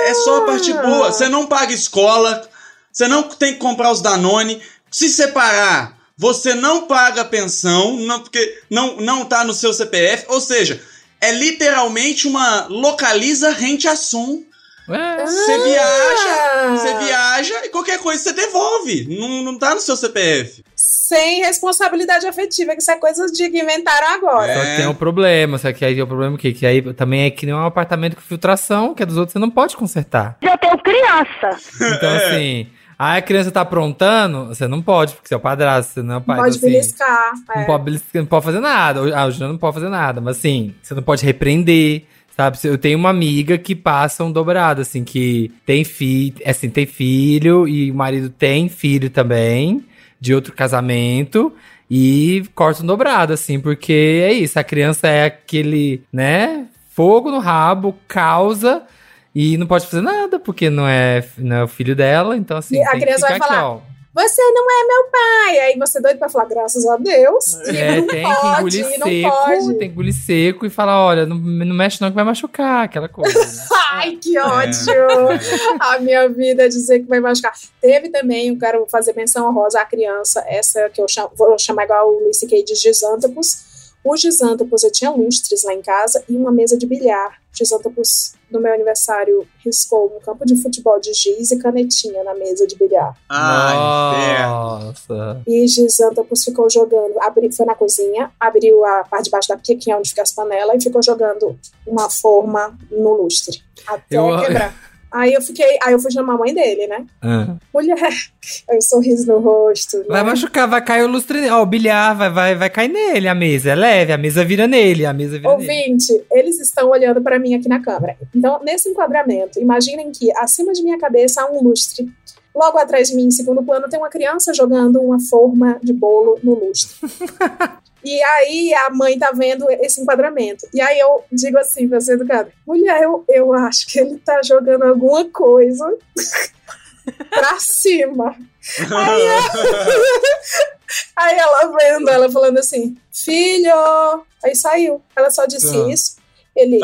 É só a parte boa. Você não paga escola, você não tem que comprar os Danone. Se separar, você não paga pensão, não, porque não, não tá no seu CPF. Ou seja, é literalmente uma localiza rente a som. É. Você viaja, Ah. você viaja e qualquer coisa você devolve. Não, não tá no seu CPF. Sem responsabilidade afetiva, que isso é coisa de que inventaram agora. Só que tem um problema, só que aí tem o problema o quê? Que aí também é que nem um apartamento com filtração, que é dos outros você não pode consertar. Eu tenho criança. Então, [LAUGHS] assim, aí a criança tá aprontando, você não pode, porque você é o padrasto, você não é o pai. Pode então, assim, beliscar. não, é. pode, beliscar, não pode fazer nada. Ah, o Juliano não pode fazer nada, mas assim, você não pode repreender. Sabe, eu tenho uma amiga que passa um dobrado, assim, que tem filho, assim, tem filho e o marido tem filho também, de outro casamento, e corta um dobrado, assim, porque é isso, a criança é aquele, né, fogo no rabo, causa, e não pode fazer nada, porque não é, não é o filho dela, então assim, E a tem que criança vai ficar aqui, falar, ó. Você não é meu pai. Aí você é doido pra falar, graças a Deus. É, não tem que pode, engolir não seco, pode. tem que engolir seco e falar, olha, não, não mexe não que vai machucar, aquela coisa. né? [LAUGHS] Ai, que ódio! A minha vida é dizer que vai machucar. Teve também, eu quero fazer menção honrosa à criança, essa que eu chamo, vou chamar igual o Luis C.K. de Gisântapos. O Gisântapos, eu tinha lustres lá em casa e uma mesa de bilhar. Gisântapos, no meu aniversário, riscou um campo de futebol de giz e canetinha na mesa de bilhar. Ai, Nossa. E Gisântapos ficou jogando, abri, foi na cozinha, abriu a parte de baixo da pia, que é onde fica as panelas, e ficou jogando uma forma no lustre. Até Eu- quebrar. [LAUGHS] Aí eu fiquei, aí eu fui chamar a mãe dele, né? Ah. Mulher, [LAUGHS] aí um sorriso no rosto. Vai né? machucar, vai cair o lustre. Ó, o bilhar vai, vai, vai cair nele, a mesa é leve, a mesa vira nele, a mesa vira nele. Ouvinte, eles estão olhando para mim aqui na câmera. Então, nesse enquadramento, imaginem que acima de minha cabeça há um lustre. Logo atrás de mim, em segundo plano, tem uma criança jogando uma forma de bolo no lustre. [LAUGHS] e aí a mãe tá vendo esse enquadramento. E aí eu digo assim pra ser educada: mulher, eu, eu acho que ele tá jogando alguma coisa [LAUGHS] pra cima. Aí, [LAUGHS] aí ela vendo, ela falando assim, filho. Aí saiu. Ela só disse Ah. isso. Ele,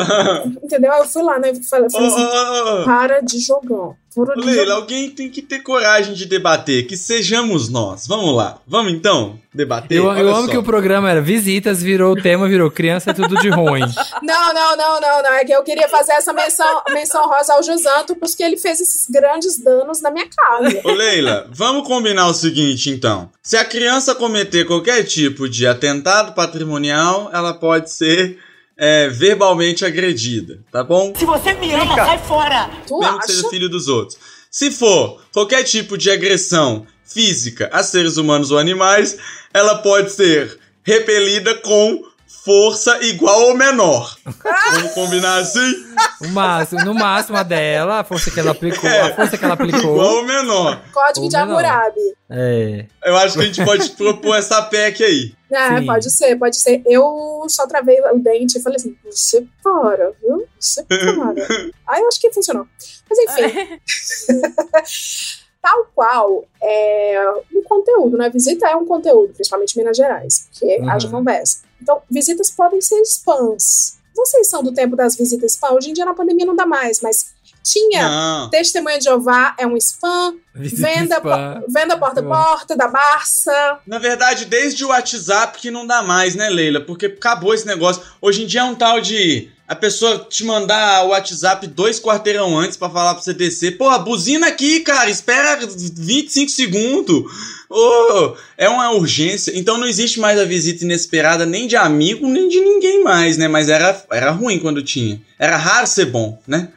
entendeu? Aí eu fui lá, né? Falei, falei assim, para de jogar. Leila, alguém tem que ter coragem de debater, que sejamos nós. Vamos lá, vamos então debater? Eu, eu amo só. que o programa era visitas, virou o tema, virou criança é tudo de ruim. [LAUGHS] Não, não, não, não, não. É que eu queria fazer essa menção, menção rosa ao Josanto, porque ele fez esses grandes danos na minha casa. Ô Leila, vamos combinar o seguinte então. Se a criança cometer qualquer tipo de atentado patrimonial, ela pode ser é, verbalmente agredida, tá bom? Se você me ama, sai fora. Tu Mesmo que acha? seja filho dos outros. Se for qualquer tipo de agressão física a seres humanos ou animais, ela pode ser repelida com força igual ou menor. Vamos combinar assim? O máximo, no máximo a dela, a força que ela aplicou, a força que ela Igual aplicou. ou menor. Código Ou de. Hammurabi. É. Eu acho que a gente pode [LAUGHS] propor essa PEC aí. É, Sim. pode ser, pode ser. Eu só travei o dente e falei assim: você para, viu? Você para. [LAUGHS] Aí eu acho que funcionou. Mas enfim. [LAUGHS] Tal qual é um conteúdo, né? Visita é um conteúdo, principalmente em Minas Gerais, porque Uhum. haja conversa. Então, visitas podem ser spams. Vocês são do tempo das visitas spam? Hoje em dia na pandemia não dá mais, mas tinha. Não. Testemunha de Jeová é um spam. Visita Venda, spam. po- venda porta a porta da Barça. Na verdade, desde o WhatsApp que não dá mais, né, Leila? Porque acabou esse negócio. Hoje em dia é um tal de a pessoa te mandar o WhatsApp dois quarteirão antes pra falar pra você descer. Pô, buzina aqui, cara, espera 25 segundos. Ô, é uma urgência. Então não existe mais a visita inesperada nem de amigo, nem de ninguém mais, né? Mas era, era ruim quando tinha. Era raro ser bom, né?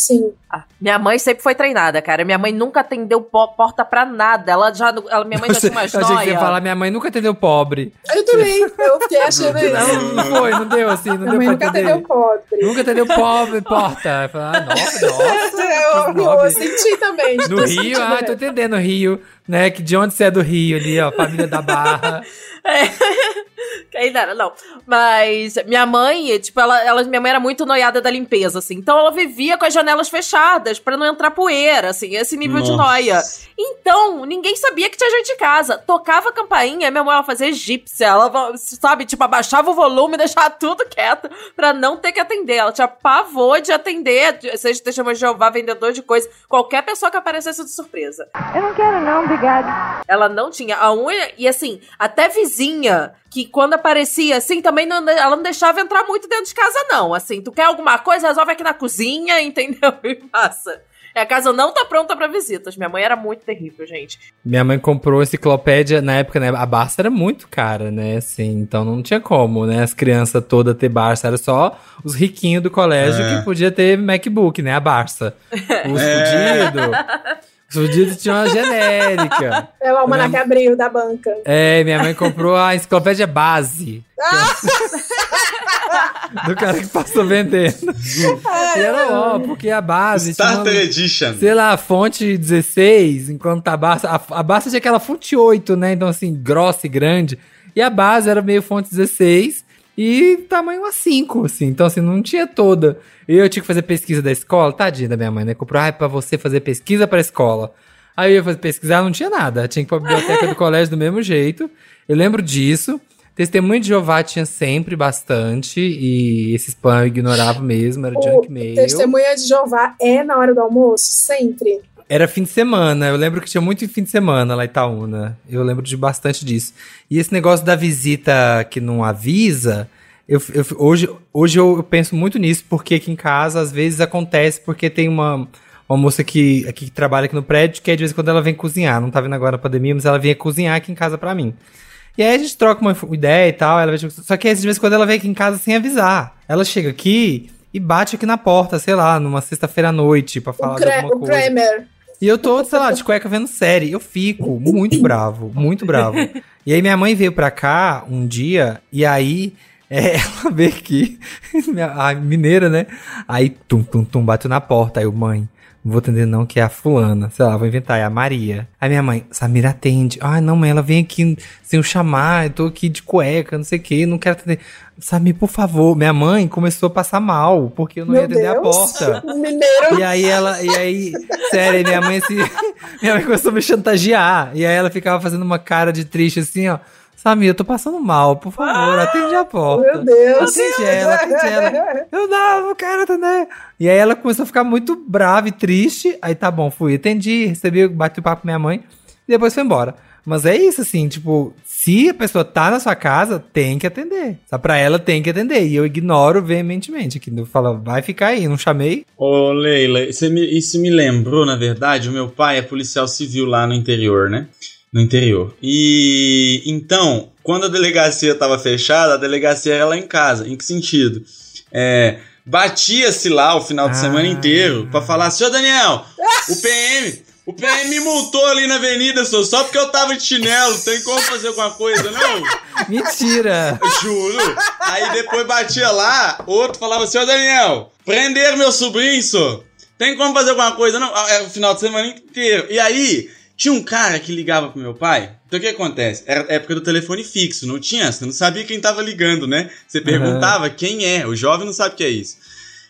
Sim. Ah, minha mãe sempre foi treinada, cara. Minha mãe nunca atendeu po- porta pra nada. Ela já. Ela, minha mãe já tinha umas [LAUGHS] Eu achei que você ia falar, minha mãe nunca atendeu pobre. Eu também, eu fiquei achando isso. Não, não foi, não deu assim, não Minha deu mãe pra nunca entender. atendeu pobre. Nunca atendeu pobre, porta. Eu falei, ah, nossa, nossa. [LAUGHS] eu, eu, nobre. senti também. No tô Rio, ah, tô entendendo, Rio, né? Que de onde você é do Rio ali, ó, família da Barra. [LAUGHS] Que ainda era, não. Mas minha mãe, tipo, ela, ela, minha mãe era muito noiada da limpeza, assim. Então ela vivia com as janelas fechadas pra não entrar poeira, assim, esse nível de Nossa. noia. Então, ninguém sabia que tinha gente em casa. Tocava a campainha, minha mãe ela fazia egípcia. Ela, sabe, tipo, abaixava o volume, [LAUGHS] deixava tudo quieto pra não ter que atender. Ela tinha pavor de atender, de- seja testemunho de Jeová, vendedor de coisa, qualquer pessoa que aparecesse de surpresa. Eu não quero não, obrigada. Ela não tinha a unha. E assim, até vizinha, que quando aparecia assim, também não, ela não deixava entrar muito dentro de casa, não. Assim, tu quer alguma coisa, resolve aqui na cozinha, [LAUGHS] entendeu? E passa. A casa não tá pronta pra visitas. Minha mãe era muito terrível, gente. Minha mãe comprou enciclopédia na época, né? A Barça era muito cara, né? Assim, então não tinha como, né? As crianças todas ter Barça, era só os riquinhos do colégio É. que podia ter MacBook, né? A Barça. [LAUGHS] Os É. fudidos. [LAUGHS] Os fudidos tinham uma genérica. [LAUGHS] É o almanac abril da banca. É, minha mãe comprou a enciclopédia base. [LAUGHS] do cara que passou vendendo. E era ó, porque a base tinha uma- Starter Edition. sei lá, fonte 16, enquanto a Barça. A, a Barça tinha aquela fonte 8, né? Então, assim, grossa e grande. E a base era meio fonte 16 e tamanho A5, assim. Então, assim, não tinha toda. E eu tinha que fazer pesquisa da escola, tadinha da minha mãe, né? Comprou, ah, pra você fazer pesquisa pra escola. Aí eu ia fazer pesquisar, não tinha nada. Tinha que ir pra biblioteca do [LAUGHS] colégio do mesmo jeito. Eu lembro disso. Testemunho de Jeová tinha sempre bastante. E esse spam eu ignorava mesmo, era O junk mail. testemunha de Jeová é na hora do almoço? Sempre. Era fim de semana. Eu lembro que tinha muito fim de semana lá em Itaúna. Eu lembro de bastante disso. E esse negócio da visita que não avisa. Eu, eu- hoje hoje eu, penso muito nisso, porque aqui em casa às vezes acontece, porque tem uma, uma moça que, aqui que trabalha aqui no prédio, que de vez em quando ela vem cozinhar. Não tá vindo agora na pandemia, mas ela vinha cozinhar aqui em casa pra mim. E aí a gente troca uma ideia e tal. Ela vem, só que aí, de vez em quando ela vem aqui em casa sem avisar. Ela chega aqui e bate aqui na porta, sei lá, numa sexta-feira à noite, pra falar O, alguma o coisa. Kramer. E eu tô, sei lá, de cueca vendo série. Eu fico muito bravo, muito bravo. [LAUGHS] E aí minha mãe veio pra cá um dia, e aí [LAUGHS] é, ela veio aqui, [LAUGHS] a mineira, né? Aí tum, tum, tum, bateu na porta. Aí eu, mãe, vou atender não, que é a fulana. Sei lá, vou inventar, é a Maria. Aí minha mãe, Samira atende. Ai, não, mãe, ela vem aqui sem eu chamar, eu tô aqui de cueca, não sei o que, não quero atender. Samir, por favor. Minha mãe começou a passar mal, porque eu não ia Meu atender a Deus. porta. Mineiro. E aí ela, e aí, sério, minha mãe se. [LAUGHS] Minha mãe começou a me chantagear. E aí ela ficava fazendo uma cara de triste assim, ó. Samir, eu tô passando mal, por favor, atende a porta. Meu Deus. Atende ela, atende ela. [LAUGHS] Eu não, não quero atender. E aí ela começou a ficar muito brava e triste. Aí tá bom, fui, atendi, recebi, bati o papo com minha mãe. E depois foi embora. Mas é isso, assim, tipo, se a pessoa tá na sua casa, tem que atender. Só pra ela tem que atender. E eu ignoro veementemente. Que eu falo, vai ficar aí, não chamei. Ô, Leila, você me- isso me lembrou, na verdade, o meu pai é policial civil lá no interior, né? No interior. E então, quando a delegacia tava fechada, a delegacia era lá em casa. Em que sentido? É, Batia-se lá o final de Ah. semana inteiro pra falar, senhor Daniel, o [LAUGHS] PM, o PM me multou ali na avenida, senhor, só porque eu tava de chinelo, tem como fazer alguma coisa, não? [LAUGHS] Mentira! Juro. Aí depois batia lá, outro falava, senhor Daniel, prenderam meu sobrinho, senhor. Tem como fazer alguma coisa? Não, é o final de semana inteiro. E aí, tinha um cara que ligava pro meu pai. Então o que acontece? Era a época do telefone fixo, não tinha? Você não sabia quem tava ligando, né? Você perguntava quem é. O jovem não sabe o que é isso.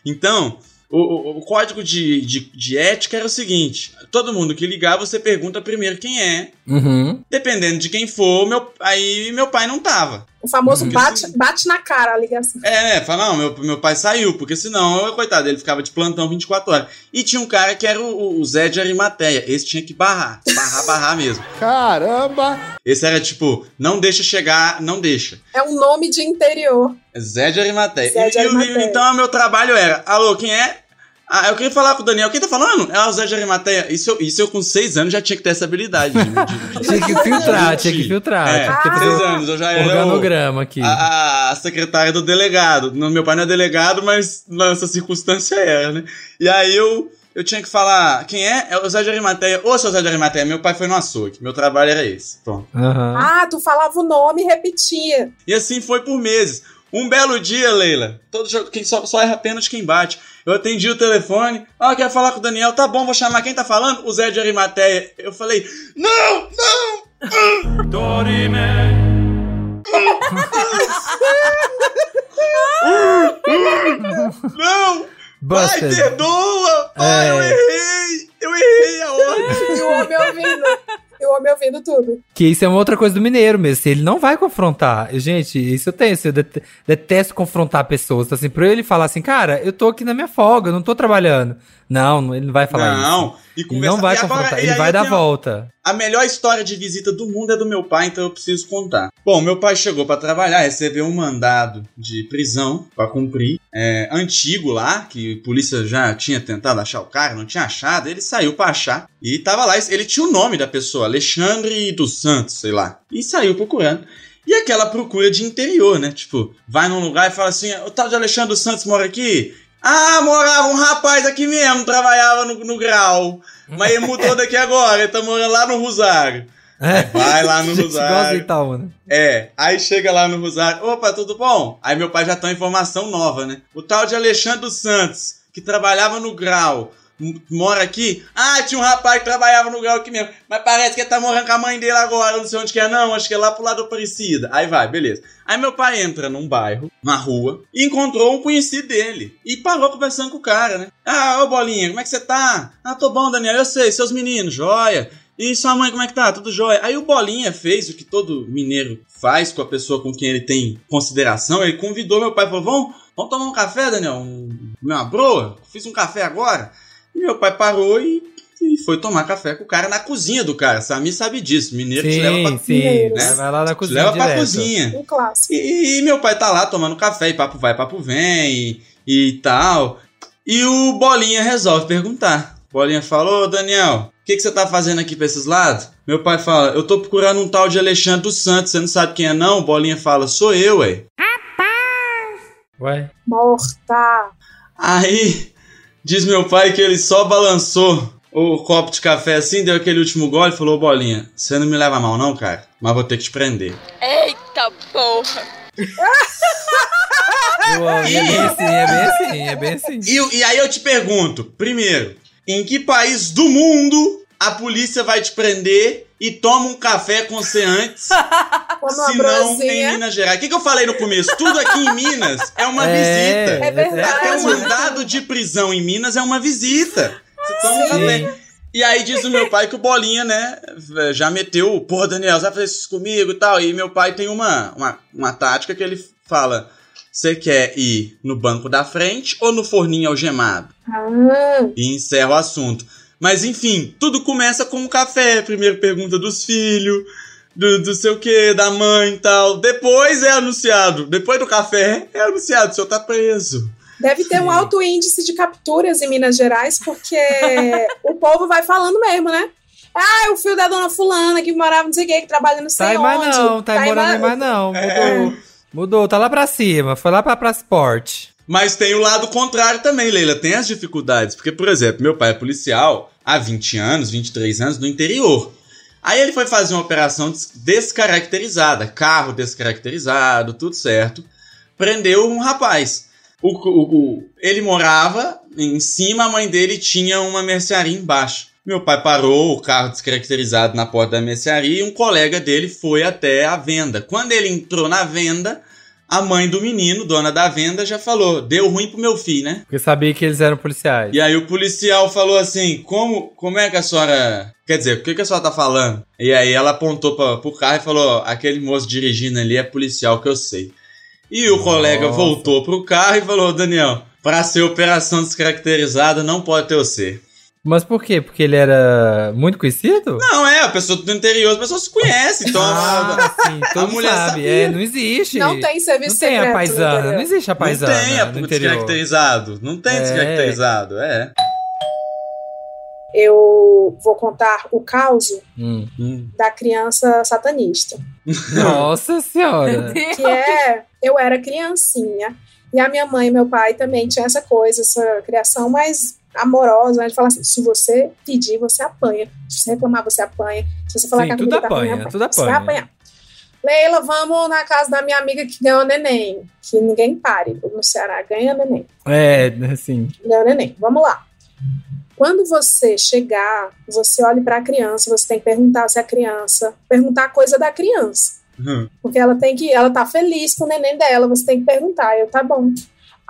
Então, o, o- o código de, de, de ética era o seguinte: todo mundo que ligar, você pergunta primeiro quem é. Uhum. Dependendo de quem for, meu, aí meu pai não tava. O famoso Porque bate, se- bate na cara a ligação. É, né? Fala, não, meu, meu pai saiu, porque senão, eu, coitado, ele ficava de plantão 24 horas. E tinha um cara que era o, o Zé de Arimateia. Esse tinha que barrar. Barrar, barrar mesmo. [LAUGHS] Caramba! Esse era tipo, não deixa chegar, não deixa. É um nome de interior. Zé de Arimateia. Zé de E- e Arimateia. então, o meu trabalho era, alô, quem é? Ah, eu queria falar com o Daniel. Quem tá falando? É o Zé de Arimateia. Isso, eu- isso eu com seis anos já tinha que ter essa habilidade. de- de- de- Tinha que filtrar, tinha que filtrar. É, tinha que fazer seis o anos, eu já era o- organograma aqui. a, a secretária do delegado. No, meu pai não é delegado, mas nessa circunstância era, né? E aí eu, eu tinha que falar, quem é? É o Zé de Arimateia. Ô, seu Zé de Arimateia, meu pai foi no açougue. Meu trabalho era esse. Pronto. Aham. Ah, tu falava o nome e repetia. E assim foi por meses. Um belo dia, Leila, todo jogo, quem só, só erra pênalti quem bate. Eu atendi o telefone. Ah, quero falar com o Daniel. Tá bom, vou chamar quem tá falando? O Zé de Arimateia. Eu falei, não, não! Não! Pai, perdoa! Pai, eu É. errei! Eu errei a ordem! E o homem ouvindo. E o homem ouvindo tudo. Que isso é uma outra coisa do mineiro mesmo. Ele não vai confrontar. Gente, isso eu tenho. Eu det- detesto confrontar pessoas. Então, assim, pra ele falar assim, cara, eu tô aqui na minha folga, eu não tô trabalhando. Não, ele não vai falar isso. Não, e Ele conversa- não vai e agora- confrontar, e ele vai dar tenho- volta. A melhor história de visita do mundo é do meu pai, então eu preciso contar. Bom, meu pai chegou pra trabalhar, recebeu um mandado de prisão pra cumprir, é, antigo lá, que a polícia já tinha tentado achar o cara, não tinha achado, ele saiu pra achar e tava lá, ele tinha o nome da pessoa, Alexandre dos Santos, sei lá, e saiu procurando. E aquela procura de interior, né? Tipo, vai num lugar e fala assim: o tal de Alexandre dos Santos mora aqui? Ah, morava um rapaz aqui mesmo, trabalhava no, no grau. Mas ele mudou daqui agora, ele tá morando lá no Rosário. É. Vai lá no [LAUGHS] Rosário. Itaúna. né? É, aí chega lá no Rosário, opa, tudo bom? Aí meu pai já tem uma informação nova, né? O tal de Alexandre dos Santos, que trabalhava no grau, mora aqui. Ah, tinha um rapaz que trabalhava no grau aqui mesmo, mas parece que ele tá morando com a mãe dele agora, não sei onde que é não, acho que é lá pro lado do Aparecida. Aí vai, beleza. Aí meu pai entra num bairro, na rua, e encontrou um conhecido dele. E parou conversando com o cara, né? Ah, ô Bolinha, como é que você tá? Ah, tô bom, Daniel, eu sei, seus meninos, joia. E sua mãe, como é que tá? Tudo jóia? Aí o Bolinha fez o que todo mineiro faz com a pessoa com quem ele tem consideração. Ele convidou meu pai, falou, vamos, vamos tomar um café, Daniel? Um, uma broa? Fiz um café agora. E meu pai parou e, e foi tomar café com o cara na cozinha do cara. Samir sabe disso. Mineiro te leva pra Sim, sim. né? Vai lá na te cozinha leva pra direto. cozinha. Um clássico. E, e meu pai tá lá tomando café, e papo vai, papo vem, e, e tal. E o Bolinha resolve perguntar. Bolinha falou, Daniel, o que, que você tá fazendo aqui pra esses lados? Meu pai fala, eu tô procurando um tal de Alexandre dos Santos, você não sabe quem é não? Bolinha fala, sou eu, ué. Ué? Morta. Aí, diz meu pai que ele só balançou o copo de café assim, deu aquele último gole e falou, Bolinha, você não me leva mal não, cara, mas vou ter que te prender. Eita porra. E é bem assim, é bem assim, é bem assim. E, e aí eu te pergunto, primeiro, em que país do mundo a polícia vai te prender e toma um café com você antes, [LAUGHS] Como uma se não em. Minas Gerais? O que, que eu falei no começo? Tudo aqui em Minas é uma [LAUGHS] É, visita. É verdade. Até um mandado de prisão em Minas é uma visita. Você toma um café. E aí diz o meu pai que o Bolinha, né, já meteu, porra, Daniel, você vai fazer isso comigo e tal. E meu pai tem uma, uma, uma tática que ele fala: você quer ir no banco da frente ou no forninho algemado? Ah, E encerra o assunto. Mas enfim, tudo começa com um café. Primeiro pergunta dos filhos, do, do sei o que, da mãe e tal. Depois é anunciado. Depois do café é anunciado, o senhor tá preso. deve ter um alto índice de capturas em Minas Gerais, porque [LAUGHS] o povo vai falando mesmo, né? Ah, é o filho da dona fulana que morava não sei o que, que trabalha não sei Tá onde. mais não, tá aí morando aí mais não. Mudou. Mudou, tá lá pra cima. Foi lá pra Praça Esporte. Mas tem o lado contrário também, Leila. Tem as dificuldades. Porque, por exemplo, meu pai é policial há 20 anos, 23 anos, no interior. Aí ele foi fazer uma operação des- descaracterizada. Carro descaracterizado, tudo certo. Prendeu um rapaz. O, o- o- ele morava em cima, a mãe dele tinha uma mercearia embaixo. Meu pai parou o carro descaracterizado na porta da mercearia e um colega dele foi até a venda. Quando ele entrou na venda, a mãe do menino, dona da venda, já falou: deu ruim pro meu filho, né? Porque sabia que eles eram policiais. E aí o policial falou assim: como, como é que a senhora. Quer dizer, o que, que a senhora tá falando? E aí ela apontou pra, pro carro e falou: aquele moço dirigindo ali é policial que eu sei. E o Nossa. colega voltou pro carro e falou: Daniel, pra ser operação descaracterizada não pode ter você. Mas por quê? Porque ele era muito conhecido? Não, é, a pessoa do interior, as pessoas se conhecem, então a- Ah, sim, [LAUGHS] todo mundo mulher sabe. sabia. É, não existe. Não tem serviço Não tem a paisana, não existe a não paisana tem a no interior. descaracterizado. Não tem É. descaracterizado, é. Eu vou contar o caos Hum. da criança satanista. [LAUGHS] Nossa senhora. que é eu era criancinha e a minha mãe e meu pai também tinham essa coisa, essa criação mais amorosa, né? de falar assim, se você pedir, você apanha. Se você reclamar, você apanha. Se você falar Sim, que a tudo comida tá apanha, ruim, tudo Você vai apanha. apanhar. Leila, vamos na casa da minha amiga que ganhou neném. Que ninguém pare no Ceará, ganha neném. É, assim. Ganhou neném. Vamos lá. Quando você chegar, você olhe para a criança, você tem que perguntar se a criança, perguntar a coisa da criança. Hum. Porque ela tem que, ela tá feliz com o neném dela, você tem que perguntar. Eu, tá bom.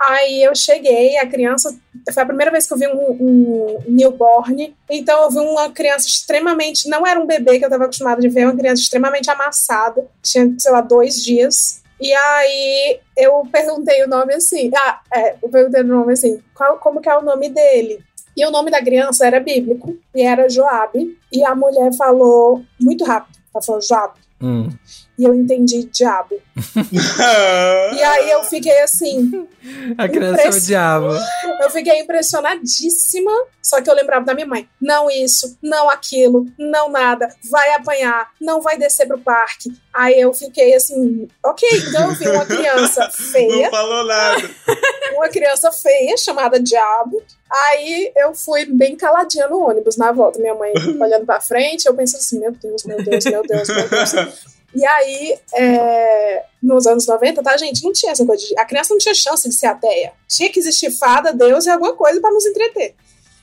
Aí eu cheguei, a criança, foi a primeira vez que eu vi um, um newborn, então eu vi uma criança extremamente, não era um bebê que eu tava acostumada de ver, uma criança extremamente amassada, tinha, sei lá, dois dias. E aí eu perguntei o nome assim, ah, é, eu perguntei o nome assim, qual, como que é o nome dele? E o nome da criança era bíblico, e era Joabe, e a mulher falou muito rápido, ela falou Joabe, Hum. e eu entendi diabo. [LAUGHS] E aí eu fiquei assim, A criança é o diabo. eu fiquei impressionadíssima. Só que eu lembrava da minha mãe: não isso, não aquilo, não nada, vai apanhar, não vai descer pro parque. Aí eu fiquei assim, ok, então eu vi uma [LAUGHS] criança feia, Não falou nada. uma criança feia chamada Diabo. Aí eu fui bem caladinha no ônibus na volta, minha mãe [LAUGHS] olhando pra frente, eu pensando assim: meu Deus, meu Deus, meu Deus, meu Deus. [LAUGHS] E aí, é, nos anos 90, tá, gente? Não tinha essa coisa de. A criança não tinha chance de ser ateia. Tinha que existir fada, Deus e alguma coisa pra nos entreter.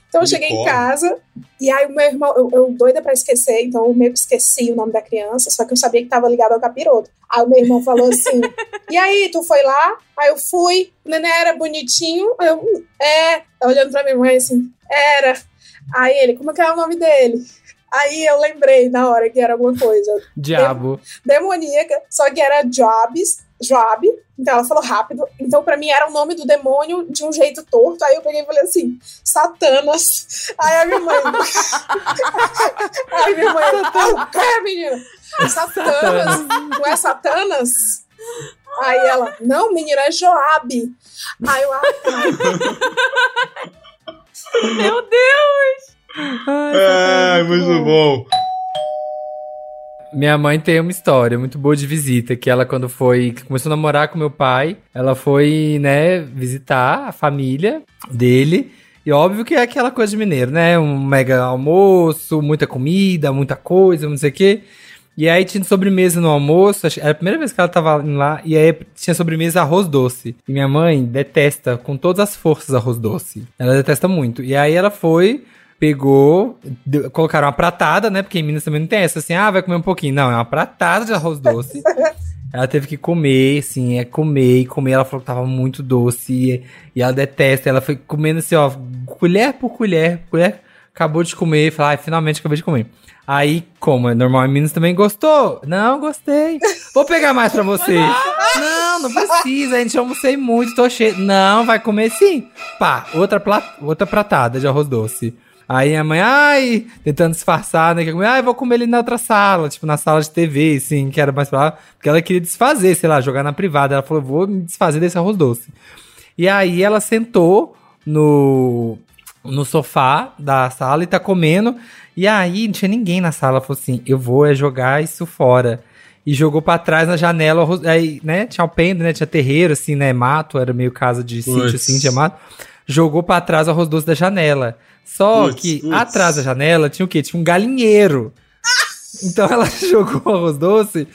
Então eu cheguei em casa, e aí o meu irmão, eu, eu doida pra esquecer, então eu meio que esqueci o nome da criança, só que eu sabia que tava ligado ao capiroto. Aí o meu irmão falou assim: [LAUGHS] E aí, tu foi lá? Aí eu fui, o neném era bonitinho, eu, é, olhando pra minha mãe assim, era. Aí ele, como que é o nome dele? Aí eu lembrei na hora que era alguma coisa Diabo. demoníaca, só que era Jobs, Job. Então ela falou rápido. Então pra mim era o nome do demônio de um jeito torto. Aí eu peguei e falei assim, Satanas. Aí a minha mãe. [LAUGHS] Aí minha mãe, ah, o que, menina? Satanas. Não é Satanas? Aí ela, não, menina, é Joab. Aí eu, ah, Meu Deus! Ai, muito bom. Minha mãe tem uma história muito boa de visita, que ela quando foi, começou a namorar com meu pai, ela foi, né, visitar a família dele, e óbvio que é aquela coisa de mineiro, né, um mega almoço, muita comida, muita coisa, não sei o quê. E aí tinha sobremesa no almoço, era a primeira vez que ela tava lá, e aí tinha sobremesa arroz doce. E minha mãe detesta com todas as forças arroz doce. Ela detesta muito. E aí ela foi, pegou, deu- colocaram uma pratada, né? Porque em Minas também não tem essa assim, ah, vai comer um pouquinho. Não, é uma pratada de arroz doce. [LAUGHS] Ela teve que comer, assim, é comer e comer. Ela falou que tava muito doce e, e ela detesta. Ela foi comendo assim, ó, colher por colher, colher. Acabou de comer, falou, ai, finalmente acabei de comer. Aí, como é normal em Minas também, gostou? Não, gostei. Vou pegar mais pra você. [LAUGHS] Não, não precisa, a gente almocei muito, tô cheio. Não, vai comer sim. Pá, outra, outra pratada de arroz doce. Aí a mãe, ai, tentando disfarçar, né? Que comer, ai, vou comer ali na outra sala, tipo na sala de TV, assim, que era mais pra lá. Porque ela queria desfazer, sei lá, jogar na privada. Ela falou, vou me desfazer desse arroz doce. E aí ela sentou no, no sofá da sala e tá comendo. E aí não tinha ninguém na sala. Ela falou assim: eu vou é jogar isso fora. E jogou pra trás na janela. Aí, né? Tinha alpendre, né? Tinha terreiro, assim, né? Mato, era meio casa de sítio, Puts. assim, tinha mato. Jogou pra trás o arroz doce da janela. Só Puts, que puts. atrás da janela tinha o quê? Tinha um galinheiro. [LAUGHS] Então ela [LAUGHS] jogou o arroz doce,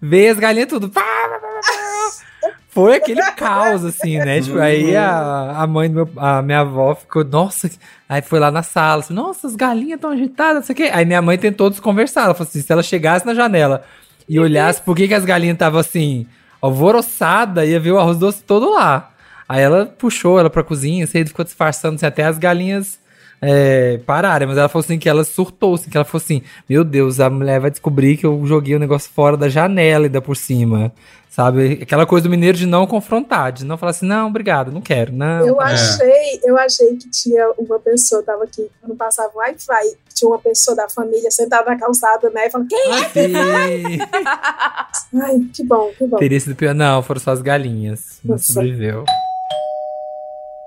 veio as galinhas tudo. Pá, pá, pá, pá. Foi aquele caos, assim, né? Tipo, aí a, a mãe do meu, a minha avó ficou, nossa. Aí foi lá na sala, assim, nossa, as galinhas estão agitadas, não sei o quê. Aí minha mãe tentou desconversar. Ela falou assim: se ela chegasse na janela e olhasse por que, que as galinhas estavam assim, alvoroçada, ia ver o arroz doce todo lá. Aí ela puxou ela pra cozinha, assim, ficou disfarçando, assim, até as galinhas é, pararem. Mas ela falou assim que ela surtou, assim, que ela falou assim: Meu Deus, a mulher vai descobrir que eu joguei o negócio fora da janela e da por cima. Sabe? Aquela coisa do mineiro de não confrontar, de não falar assim, não, obrigado, não quero, não. Eu É. achei, eu achei que tinha uma pessoa, tava aqui, quando passava o Wi-Fi, tinha uma pessoa da família sentada na calçada, né? E falando, quem é? [LAUGHS] Ai, que bom, que bom. Teria sido pior. Não, foram só as galinhas. Não sobreviveu.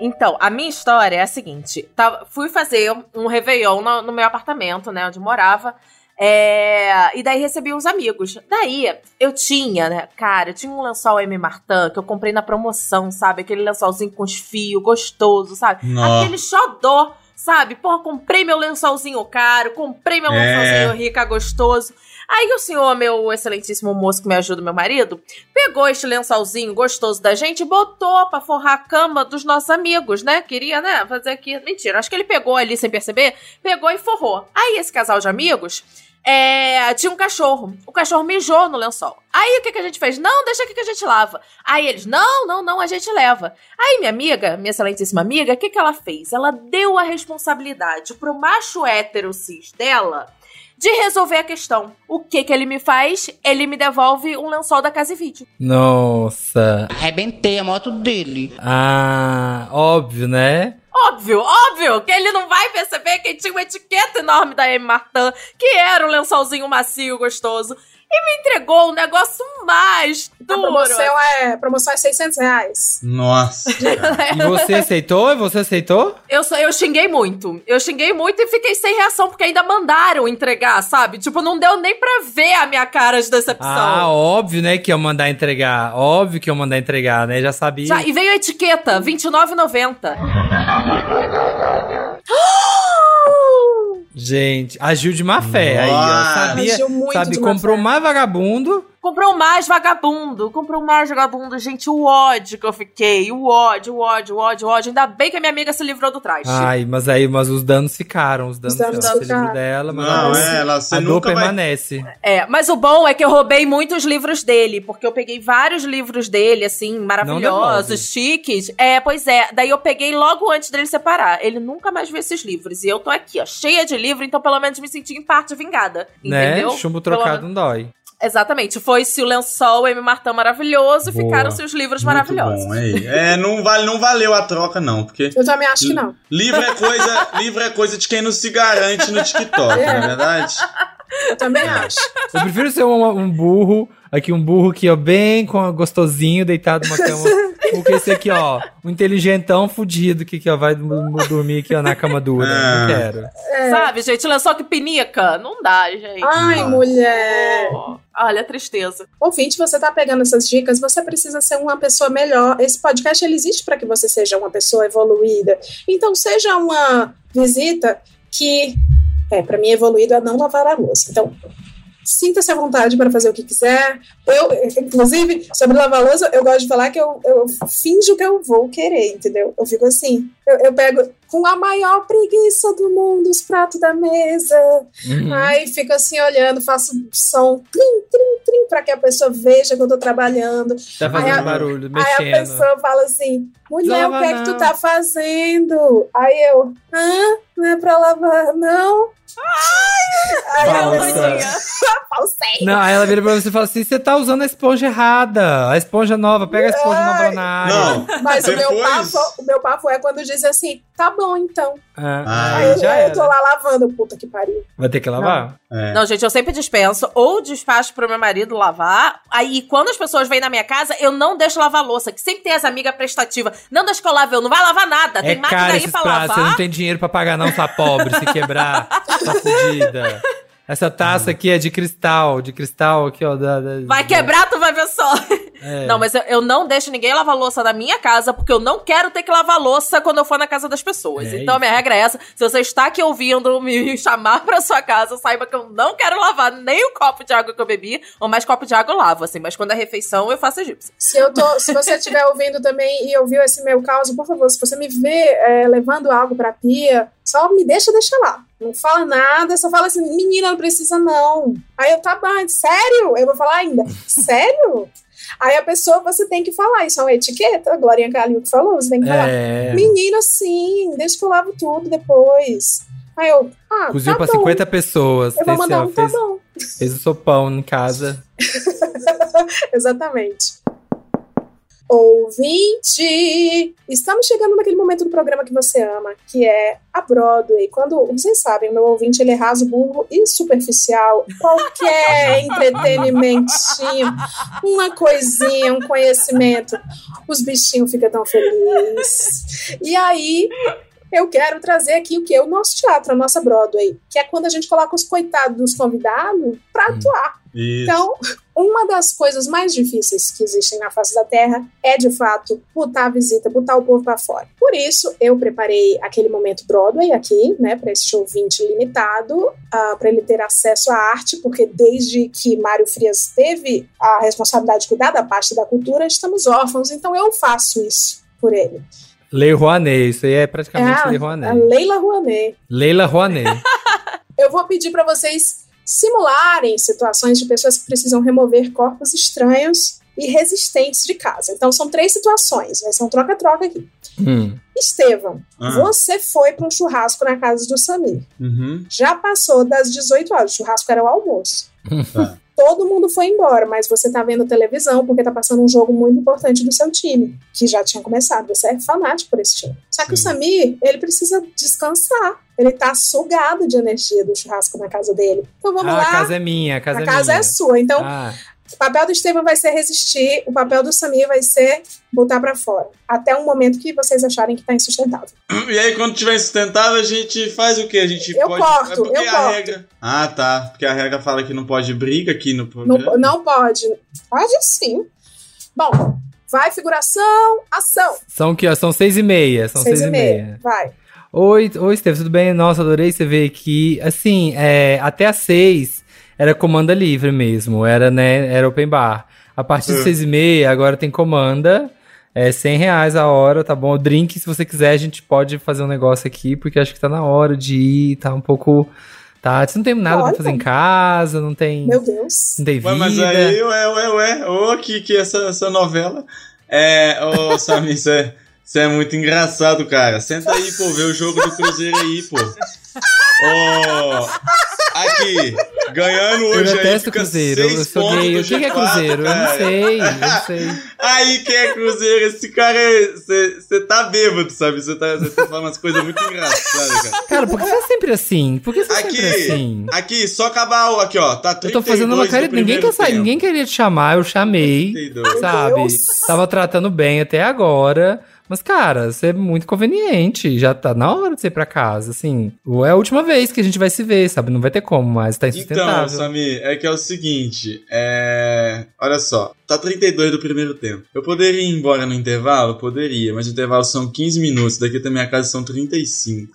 Então, a minha história é a seguinte: tava, fui fazer um Réveillon no, no meu apartamento, né, onde morava. é, e daí recebi uns amigos. Daí eu tinha, né, cara, eu tinha um lençol M. Martin que eu comprei na promoção, sabe? Aquele lençolzinho com os fios, gostoso, sabe? Nossa. Aquele xodó, sabe? Porra, comprei meu lençolzinho caro, comprei meu É. lençolzinho rica, gostoso. Aí o senhor, meu excelentíssimo moço que me ajuda, meu marido, pegou este lençolzinho gostoso da gente e botou pra forrar a cama dos nossos amigos, né? Queria, né, fazer aqui. Mentira, acho que ele pegou ali sem perceber, pegou e forrou. Aí esse casal de amigos. é, tinha um cachorro. O cachorro mijou no lençol. Aí o que, que a gente fez? Não, deixa aqui que a gente lava. Aí eles, não, não, não, a gente leva. Aí minha amiga, minha excelentíssima amiga, o que, que ela fez? Ela deu a responsabilidade pro macho hétero cis dela de resolver a questão. O que que ele me faz? Ele me devolve um lençol da Casa e Vídeo. Nossa. Arrebentei a moto dele. Ah, óbvio, né? Óbvio, óbvio que ele não vai perceber que tinha uma etiqueta enorme da M. Martin, que era um lençolzinho macio, gostoso, e me entregou um negócio mais A duro. promoção é, promoção é 600 reais. Nossa. [LAUGHS] E você aceitou? E você aceitou? Eu, só- eu xinguei muito. Eu xinguei muito e fiquei sem reação, porque ainda mandaram entregar, sabe? Tipo, não deu nem pra ver a minha cara de decepção. Ah, óbvio, né, que eu mandar entregar. Óbvio que eu mandar entregar, né? Já sabia. Já, e veio a etiqueta, R$29,90. [LAUGHS] Gente, agiu de má fé aí, ó. Nossa. Sabia, Agiu muito sabe, de má comprou fé. mais vagabundo. Comprou mais vagabundo, comprou mais vagabundo. Gente, o ódio que eu fiquei, o ódio, o ódio, o ódio, o ódio. Ainda bem que a minha amiga se livrou do traste. Ai, mas aí, mas os danos ficaram. Os danos, danos ela se ficaram. dela, mas Não, a dor, é, ela, você a dor nunca vai... permanece. É, mas o bom é que eu roubei muitos livros dele, porque eu peguei vários livros dele, assim, maravilhosos, chiques. É, pois é. Daí eu peguei logo antes dele separar. Ele nunca mais viu esses livros. E eu tô aqui, ó, cheia de livro, então pelo menos me senti em parte vingada. Entendeu? Né? Chumbo Pelo trocado não dói. Exatamente. Foi-se o lençol M. Martã maravilhoso e Boa. ficaram-se os livros Muito maravilhosos. bom, é, é não, vale, não valeu a troca, não, porque Eu também acho que não. livro é coisa, livro é coisa de quem não se garante no TikTok, [LAUGHS] É. não é verdade? Eu também [LAUGHS] acho. Eu prefiro ser um, um burro, aqui um burro que, ó, bem com gostosinho, deitado numa cama. [LAUGHS] do que esse aqui, ó, um inteligentão fudido que, que ó, vai do- dormir aqui, ó, na cama dura. Ah. Não quero. Sabe, gente? Lençol que pinica? Não dá, gente. Ai, mulher. Oh, olha a tristeza. Ouvinte, você tá pegando essas dicas, você precisa ser uma pessoa melhor. Esse podcast ele existe para que você seja uma pessoa evoluída. Então, seja uma visita que é, para mim evoluído é não lavar a louça. Então, sinta-se à vontade para fazer o que quiser. Eu, inclusive, sobre lavar a louça, eu gosto de falar que eu, eu finjo que eu vou querer, entendeu? Eu fico assim, eu, eu pego com a maior preguiça do mundo os pratos da mesa. Uhum. Aí fico assim olhando, faço som trim, trim, trim, pra que a pessoa veja que eu tô trabalhando. Tá fazendo Aí barulho, Aí a mexendo. pessoa fala assim: mulher, Lava o que é que tu tá fazendo? Aí eu, hã? Não é pra lavar, não? Ai, [LAUGHS] falsei. Não, aí ela vira pra você e fala assim: você tá usando a esponja errada. A esponja nova, pega a esponja nova lá na área. Não, Mas o meu, Depois- papo, o meu papo é quando diz assim: tá bom então. Ah, Ah, Aí aí eu, já eu tô lá lavando, puta que pariu. Vai ter que lavar? é. Não, gente, eu sempre dispenso ou despacho pro meu marido lavar. Aí, quando as pessoas vêm na minha casa, eu não deixo lavar louça, que sempre tem as amigas prestativas. Não deixa que eu lave, eu não vai lavar nada. Tem É máquina caro aí pra pratos, você lavar. não tem dinheiro pra pagar não, sua pobre, se quebrar, [LAUGHS] tá fudida. Essa taça aqui é de cristal, de cristal aqui, ó. Da, da- Vai quebrar, tu vai ver só. É. [LAUGHS] Não, mas eu, eu não deixo ninguém lavar louça na minha casa, porque eu não quero ter que lavar louça quando eu for na casa das pessoas. É então, a minha regra é essa. Se você está aqui ouvindo me [LAUGHS] chamar pra sua casa, saiba que eu não quero lavar nem o copo de água que eu bebi, ou mais copo de água eu lavo, assim. Mas quando é refeição, eu faço egípcio. Se, eu tô, se você [LAUGHS] estiver ouvindo também e ouviu esse meu caso, por favor, se você me vê é, levando algo pra pia, só me deixa, deixa lá. Não fala nada, só fala assim, menina, não precisa não. Aí eu, tá bom, sério? Eu vou falar ainda, [LAUGHS] sério? Aí a pessoa, você tem que falar, isso é uma etiqueta, a Glorinha Calil que falou, você tem que falar. É. Menina, sim, deixa que eu lavo tudo depois. Aí eu, ah, Cozinhou tá pra bom. 50 pessoas. Eu vou Fez, mandar um tá fez, bom. fez o sopão em casa. [LAUGHS] Exatamente. Ouvinte! Estamos chegando naquele momento do programa que você ama, que é a Broadway. Quando, vocês sabem, o meu ouvinte ele é raso, burro e superficial. Qualquer [LAUGHS] entretenimentinho, uma coisinha, um conhecimento, os bichinhos ficam tão felizes. E aí, eu quero trazer aqui o que? O nosso teatro, a nossa Broadway, que é quando a gente coloca os coitados dos convidados pra atuar. Isso. Então, uma das coisas mais difíceis que existem na face da Terra é, de fato, botar a visita, botar o povo para fora. Por isso, eu preparei aquele momento Broadway aqui, né, para este ouvinte limitado, para ele ter acesso à arte, porque desde que Mário Frias teve a responsabilidade de cuidar da parte da cultura, estamos órfãos, então eu faço isso por ele. Lei Rouanet, isso aí é praticamente É Lei Rouanet. Leila Rouanet. Leila Rouanet. [LAUGHS] Eu vou pedir para vocês simularem situações de pessoas que precisam remover corpos estranhos e resistentes de casa. Então são três situações, vai ser um troca-troca aqui. Hum. Estevam, Ah. você foi para um churrasco na casa do Samir. Uhum. Já passou das 18 horas, o churrasco era o almoço. Tá. Todo mundo foi embora, mas você tá vendo televisão porque tá passando um jogo muito importante do seu time, que já tinha começado. Você é fanático por esse time. Só que o Sim. Samir, ele precisa descansar. Ele tá sugado de energia do churrasco na casa dele. Então vamos Ah, lá. a casa é minha, a casa a é casa minha. é sua. Então, Ah, o papel do Estevam vai ser resistir, o papel do Samir vai ser botar pra fora. Até um momento que vocês acharem que tá insustentável. E aí, quando tiver insustentável, a gente faz o quê? A gente Eu pode. corto, é eu a corto. regra. Ah, tá. Porque a regra fala que não pode briga aqui no Não, programa. não pode. Pode sim. Bom, vai figuração, ação. são que são seis e meia, são seis, Seis e meia. Vai. Oi, oi, Estevam, tudo bem? Nossa, adorei você ver aqui. Assim, é, até às seis era comanda livre mesmo, era, né, era open bar. A partir de É. seis e meia, agora tem comanda. É 100 reais a hora, tá bom? O drink, se você quiser, a gente pode fazer um negócio aqui, porque acho que tá na hora de ir, tá um pouco... Tá, você não tem nada Olha. pra fazer em casa, não tem, Meu Deus. não tem vida. Ué, mas aí, ué, ué, ué. Ô, aqui, que essa, essa novela. É. Ô, Samir, você você é muito engraçado, cara. Senta aí, pô, ver o jogo do Cruzeiro aí, pô. Ô. Aqui, ganhando Eu hoje aí, detesto fica Cruzeiro, eu seis sou pontos gay. O que, que é G4, Cruzeiro? Eu não cara. sei, eu não sei. Aí, quem é Cruzeiro? Esse cara é. Você tá bêbado, sabe? Você tá, cê tá falando umas coisas muito engraçadas, cara. Cara, por que você é sempre assim? Por que você é Aqui, sempre assim? aqui, só acabar o. Aqui, ó. Tá Eu 32 tô fazendo uma cara. Ninguém quer sair, ninguém queria te chamar, eu chamei. 32. Sabe? Deus. Tava tratando bem até agora. Mas, cara, você é muito conveniente. Já tá na hora de você ir pra casa, assim. É a última vez que a gente vai se ver, sabe? Não vai ter como mais, tá Então, insustentável. Samir, é que é o seguinte, é... Olha só, tá 32 do primeiro tempo. Eu poderia ir embora no intervalo? Poderia, mas o intervalo são 15 minutos, daqui até minha casa são 35.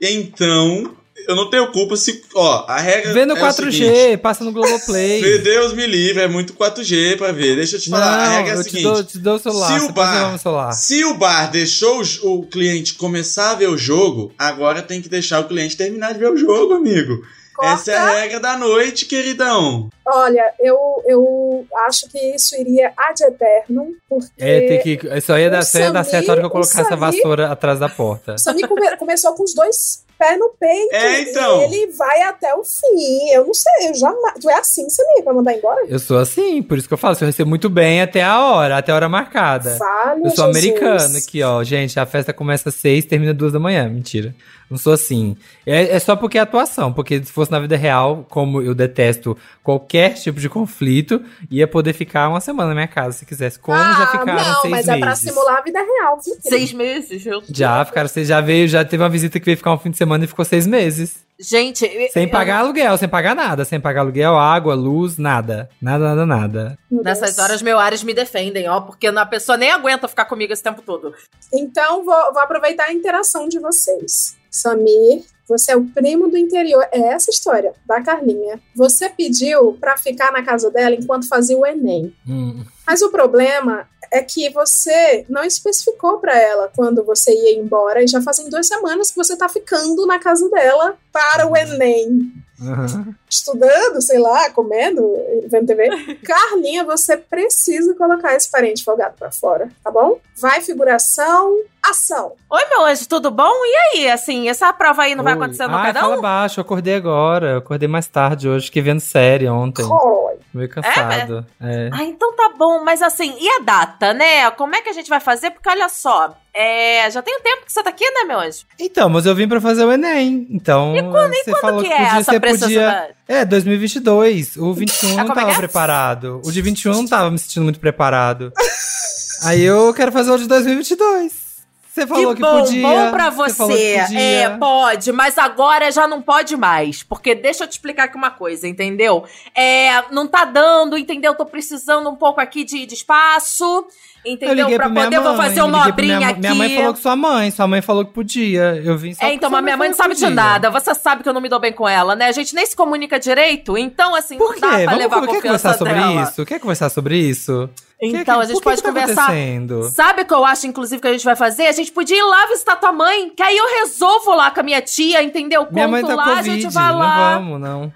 Então, eu não tenho culpa se... Ó, a regra Vê no é o 4G, seguinte, passa no Globoplay. [LAUGHS] Vê, Deus me livre, é muito 4G pra ver. Deixa eu te falar, a Não, regra é a eu te seguinte... dou, te dou o celular. se o bar- meu celular. Se o bar deixou o cliente começar a ver o jogo, agora tem que deixar o cliente terminar de ver o jogo, amigo. Essa é a regra da noite, queridão. Olha, eu, eu acho que isso iria ad eternum, porque É, tem que. Só ia dar, o só ia dar certo a hora que eu colocar essa Samir- vassoura atrás da porta. o Samir come- começou com os dois pés no peito. É, então. E ele vai até o fim. Eu não sei, eu jamais. Tu é assim, Samir, pra mandar embora? Eu sou assim, por isso que eu falo, se eu recebo muito bem até a hora, até a hora marcada. Vale, Eu sou Jesus. americano aqui, ó. Gente, a festa começa às seis, termina duas da manhã. Mentira. Não sou assim. É, é só porque é atuação. Porque se fosse na vida real, como eu detesto qualquer tipo de conflito, ia poder ficar uma semana na minha casa se quisesse. Como já Ah, ficaram não, seis mas meses. é pra simular a vida real? Seis meses, viu? Já ficaram seis, já veio, já teve uma visita que veio ficar um fim de semana e ficou seis meses. Gente, eu- Sem eu- pagar aluguel, sem pagar nada. Sem pagar aluguel, água, luz, nada. Nada, nada, nada. Nessas horas, meu Ares me defendem, ó, porque a pessoa nem aguenta ficar comigo esse tempo todo. Então, vou, vou aproveitar a interação de vocês. Samir, você é o primo do interior. É essa história da Carlinha. Você pediu pra ficar na casa dela enquanto fazia o Enem. Hum. Mas o problema é que você não especificou pra ela quando você ia embora e já fazem duas semanas que você tá ficando na casa dela para o Enem. Uhum. estudando, sei lá, comendo, vendo TV. [LAUGHS] Carlinha, você precisa colocar esse parente folgado pra fora, tá bom? Vai figuração, ação. Oi, meu anjo, tudo bom? E aí, assim, essa prova aí não vai Oi. acontecer no Ai, cada fala um? baixo, eu acordei agora. Eu acordei mais tarde hoje, fiquei vendo série ontem. Oi. Meio cansado. É, Ah, então tá bom, mas assim, e a data, né? Como é que a gente vai fazer? Porque olha só, é, já tem um tempo que você tá aqui, né, meu anjo? Então, mas eu vim pra fazer o Enem. Então, você Quando falou que que, é podia, essa você podia. É, 2022. O 21 Ah, não é tava que é? preparado. O de 21 eu não tava me sentindo muito preparado. [LAUGHS] Aí eu quero fazer o de 2022. Você falou que, bom, podia. bom pra você. que podia. É, pode, mas agora já não pode mais. Porque deixa eu te explicar aqui uma coisa, entendeu? É, não tá dando, entendeu? Tô precisando um pouco aqui de, de espaço, entendeu? liguei Pra minha poder, mãe, vou fazer uma minha, obrinha mãe- aqui. Minha mãe falou que sua mãe, sua mãe falou que podia. Eu vim só É, então, mas minha mãe não sabe de nada. Você sabe que eu não me dou bem com ela, né? A gente nem se comunica direito, então, assim, Por não quê? dá pra Vamos levar quer conversar sobre dela. isso? Quer conversar sobre isso? Então, Que- a gente pode tá conversar. Sabe o que eu acho, inclusive, que a gente vai fazer? A gente podia ir lá visitar tua mãe, que aí eu resolvo lá com a minha tia, entendeu? Conto Minha mãe tá lá, com a Covid, gente vai não lá. vamos, não.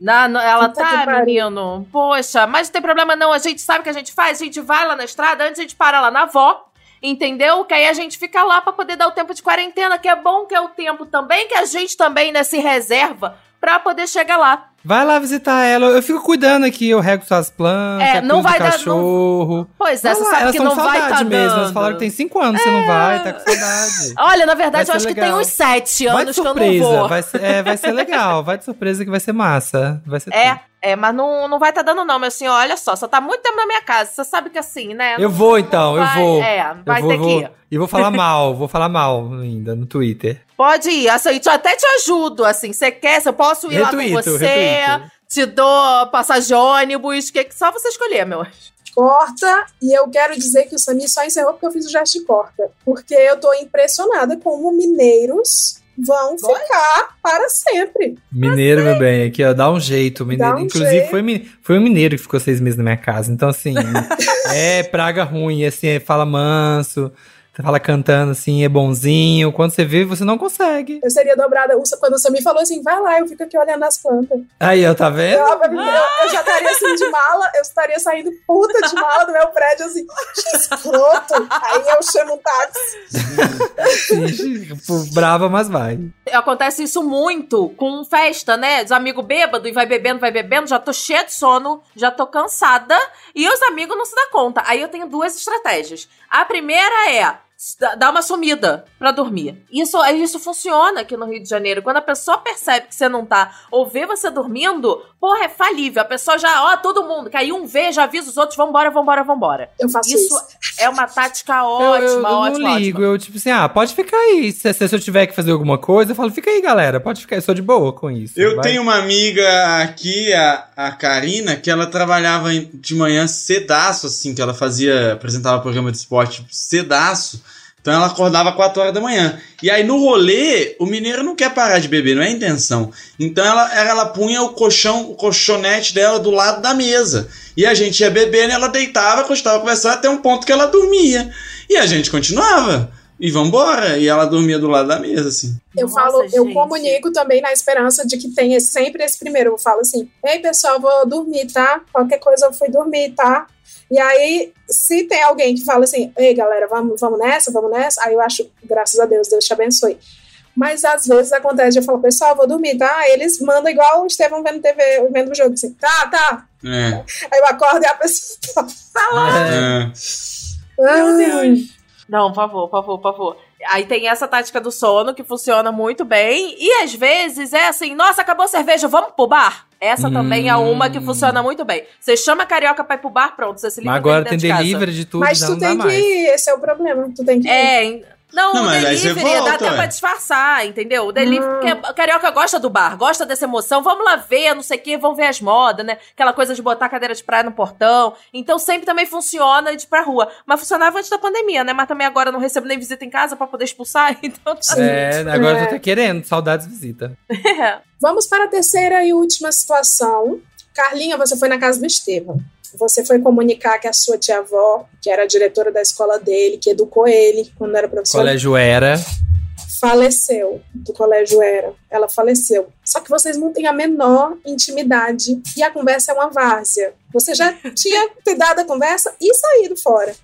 Não, não, ela Puta tá, menino. Poxa, mas não tem problema não. A gente sabe o que a gente faz. A gente vai lá na estrada, antes a gente para lá na avó. Entendeu? Que aí a gente fica lá pra poder dar o tempo de quarentena, que é bom que é o tempo também, que a gente também, né, se reserva pra poder chegar lá. Vai lá visitar ela. Eu fico cuidando aqui, eu rego suas plantas, É, não vai dar- cachorro. Pois é, Vai você lá, sabe elas que não vai tá mesmo. Elas dando. falaram que tem cinco anos, você não vai, tá com saudade. [LAUGHS] Olha, na verdade, eu acho ser que tem legal. uns sete anos que eu não surpresa, vou. vai ser, é, vai ser legal. Vai de surpresa que vai ser massa. Vai ser tudo. É, é, mas não, não vai tá dando não, meu senhor. Olha só, você tá muito tempo na minha casa. Você sabe que assim, né? Eu não- vou não então, eu vai- vou. É, vai eu vou, ter vou, que ir. E vou falar [LAUGHS] mal, vou falar mal ainda no Twitter. Pode ir, assim, eu até te ajudo, assim, você quer, eu posso ir lá com Retuito, você, retuito. te dou passagem de ônibus, que que só você escolher, meu anjo. Corta, e eu quero dizer que o Sami só encerrou porque eu fiz o gesto de corta. Porque eu tô impressionada como mineiros vão ficar para sempre. Mineiro, meu bem, aqui, ó, dá um jeito. Mineiro. Dá um Inclusive, jeito. Foi, foi um mineiro que ficou seis meses na minha casa. Então, assim, [LAUGHS] é praga ruim, assim, é, fala manso, fala cantando, assim, é bonzinho. Quando você vê, você não consegue. Eu seria dobrada. Quando o Sami falou assim, vai lá, eu fico aqui olhando as plantas. Aí, ó, tá vendo? Eu, eu- eu já estaria assim de mala, eu estaria saindo puta de mala do meu prédio, assim, que escroto. Aí eu chamo um táxi. [LAUGHS] Brava, mas vai. Acontece isso muito com festa, né? Os amigos bêbados e vai bebendo, vai bebendo, já tô cheia de sono, já tô cansada, e os amigos não se dão conta. Aí eu tenho duas estratégias. A primeira é dar uma sumida pra dormir. Isso, isso funciona aqui no Rio de Janeiro. Quando a pessoa percebe que você não tá, ou vê você dormindo, porra, é falível. A pessoa já, ó, todo mundo, aí um vê, já avisa os outros, vambora, vambora, vambora. Eu faço Isso isso. é uma tática Eu, ótima, eu, eu ótima, não ligo, ótima. eu tipo assim, ah, pode ficar aí. Se, se eu tiver que fazer alguma coisa, eu falo, fica aí, galera, pode ficar, eu sou de boa com isso. Eu vai. tenho uma amiga aqui, a, a Karina, que ela trabalhava de manhã cedaço, assim, que ela fazia, apresentava programa de esporte cedaço. Então ela acordava 4 horas da manhã. E aí no rolê, o mineiro não quer parar de beber, não é a intenção. Então ela, ela, punha o colchão, o colchonete dela do lado da mesa. E a gente ia bebendo, ela deitava, continuava conversando até um ponto que ela dormia. E a gente continuava. E vambora. E ela dormia do lado da mesa, assim. Eu Nossa, falo, eu gente. comunico também na esperança de que tenha sempre esse primeiro. Eu falo assim: Ei, pessoal, vou dormir, tá? Qualquer coisa eu fui dormir, tá? E aí, se tem alguém que fala assim, ei, galera, vamos, vamos nessa, vamos nessa, aí eu acho, graças a Deus, Deus te abençoe. Mas às vezes acontece eu falar, pessoal, vou dormir, tá? Aí eles mandam igual o Estevão vendo TV, vendo o jogo, assim, tá, tá. É. Aí eu acordo e a pessoa [LAUGHS] tá. É. é. Ai, Não, por favor, por favor, por favor. Aí tem essa tática do sono que funciona muito bem. E às vezes é assim: nossa, acabou a cerveja, vamos pro bar? Essa Hum. também é uma que funciona muito bem. Você chama a carioca pra ir pro bar, pronto, você se liga Mas agora tem de casa. delivery de tudo, Mas já tu não dá tem que mais. ir, esse é o problema. Tu tem que ir. É, não, Não, o delivery dá volta, até ué. pra disfarçar, entendeu? O delivery, Hum. porque a carioca gosta do bar, gosta dessa emoção. Vamos lá ver, não sei o quê, vamos ver as modas, né? Aquela coisa de botar a cadeira de praia no portão. Então sempre também funciona de ir pra rua. Mas funcionava antes da pandemia, né? Mas também agora eu não recebo nem visita em casa pra poder expulsar, [LAUGHS] então tá É, agora eu tô É. até querendo, saudades de visita. [LAUGHS] Vamos para a terceira e última situação. Carlinha, você foi na casa do Estevam. Você foi comunicar que a sua tia-avó, que era a diretora da escola dele, que educou ele quando era professor, Colégio era. faleceu, do colégio era. Ela faleceu. Só que vocês não têm a menor intimidade e a conversa é uma várzea. Você já [LAUGHS] tinha dado a conversa e saído fora.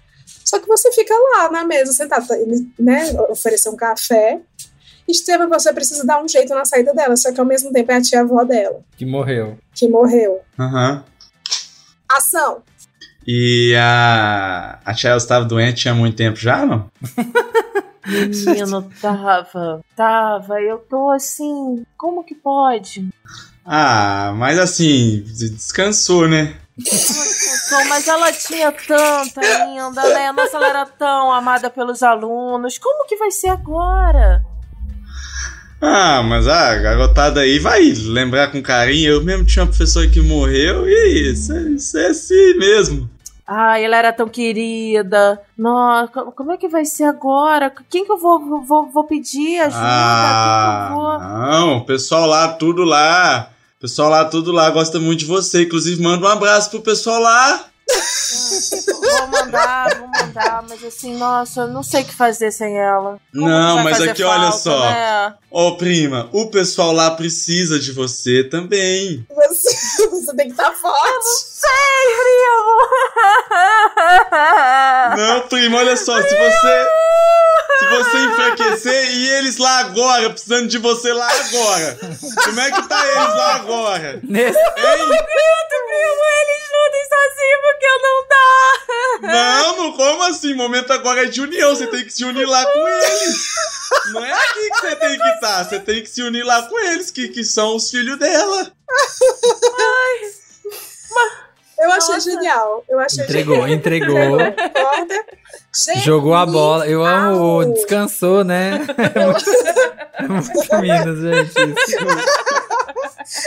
Só que você fica lá na mesa, sentado. Ele né, ofereceu um café. Estevam, você precisa dar um jeito na saída dela, só que ao mesmo tempo é a tia-avó dela, Que morreu. que morreu. Aham. Ação! E a. A Chelsea estava doente tinha muito tempo já, não? Menino, tava. Tava. Eu tô assim. Como que pode? Ah, mas assim, descansou, né? Nossa, Mas ela tinha tanta ainda, né? Nossa, ela era tão amada pelos alunos. Como que vai ser agora? Ah, mas a garotada aí vai lembrar com carinho. Eu mesmo tinha uma professora que morreu e isso, é- isso é assim mesmo. Ai, ela era tão querida. Nossa, co- como é que vai ser agora? Quem que eu vou, vou, vou pedir ajuda? Ah, vou? não, o pessoal lá, tudo lá. O pessoal lá, tudo lá gosta muito de você. Inclusive, manda um abraço pro pessoal lá. Vou [LAUGHS] mandar, vou mandar, mas assim, nossa, eu não sei o que fazer sem ela. Como Não, mas aqui, olha falta, só. né? Ô, prima, o pessoal lá precisa de você também. Você, você tem que estar forte. Sei, primo! Não, prima, olha só, se você. Se você enfraquecer e eles lá agora, precisando de você lá agora. Como é que tá eles lá agora? Nesse... Hein? Acredito, primo, eles lutem sozinhos Não, não, como assim? O momento agora é de união, você tem que se unir lá com eles. Não é aqui que você tem que estar, você tem que se unir lá com eles, que, que são os filhos dela. Eu achei Nossa. genial. Eu achei Entregou, genial. entregou. [LAUGHS] Jogou a bola. Eu amo descansou, né? [LAUGHS] Muito Minas, gente. isso. [LAUGHS]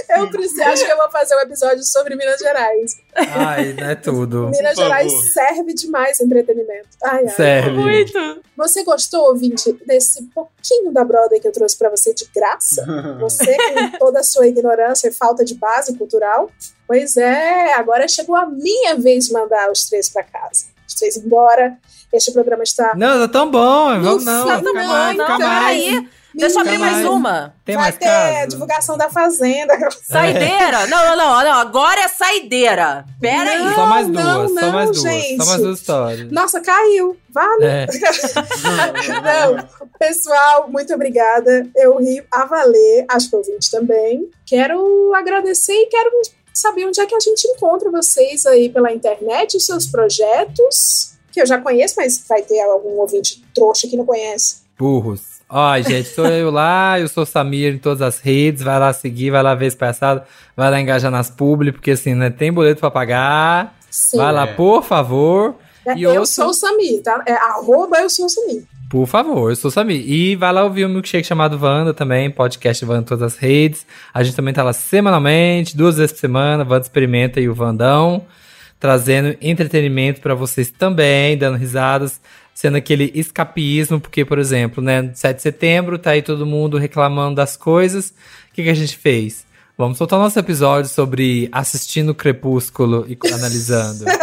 Eu preciso, acho que eu vou fazer um episódio sobre Minas Gerais. Ai, não é tudo. [LAUGHS] Minas Por Gerais favor. serve demais entretenimento. Ai, ai. Serve. Muito. Você gostou, ouvinte, desse pouquinho da Broadway que eu trouxe pra você de graça? [LAUGHS] Você com toda a sua ignorância e falta de base cultural? Pois é, agora chegou a minha vez de mandar os três pra casa. Os três embora. Este programa está. Não, tá tão bom. Vamos não. tá Fica bom, mais, não, fica então mais. Aí, deixa eu abrir mais mais. uma. Tem Vai mais ter casos? divulgação da Fazenda. [LAUGHS] Saideira? Não, não, não, não. Agora é saideira. Pera aí. Não, Só mais duas, não, só não, mais duas. gente. Só mais duas histórias. Nossa, caiu. Vale. É. [LAUGHS] Não, pessoal, muito obrigada. Eu ri a valer, acho que o ouvinte também. Quero agradecer e quero saber onde é que a gente encontra vocês aí pela internet, os seus projetos, que eu já conheço, mas vai ter algum ouvinte trouxa que não conhece. Burros. Ó, gente, sou eu lá, eu sou o Samir em todas as redes. Vai lá seguir, vai lá ver esse passado, vai lá engajar nas publi, porque assim, né? Tem boleto pra pagar. Sim. Vai lá, É. por favor. É, E eu outro- sou o Samir, tá? É arroba eu sou o Samir. Por favor, eu sou o Samir. E vai lá ouvir o milkshake chamado Wanda também, podcast Wanda em todas as redes. A gente também tá lá semanalmente, duas vezes por semana. Wanda Experimenta e o Vandão, trazendo entretenimento pra vocês também, dando risadas, sendo aquele escapismo, porque, por exemplo, né, 7 de setembro, tá aí todo mundo reclamando das coisas. O que, que a gente fez? Vamos soltar nosso episódio sobre assistindo Crepúsculo e analisando. [LAUGHS]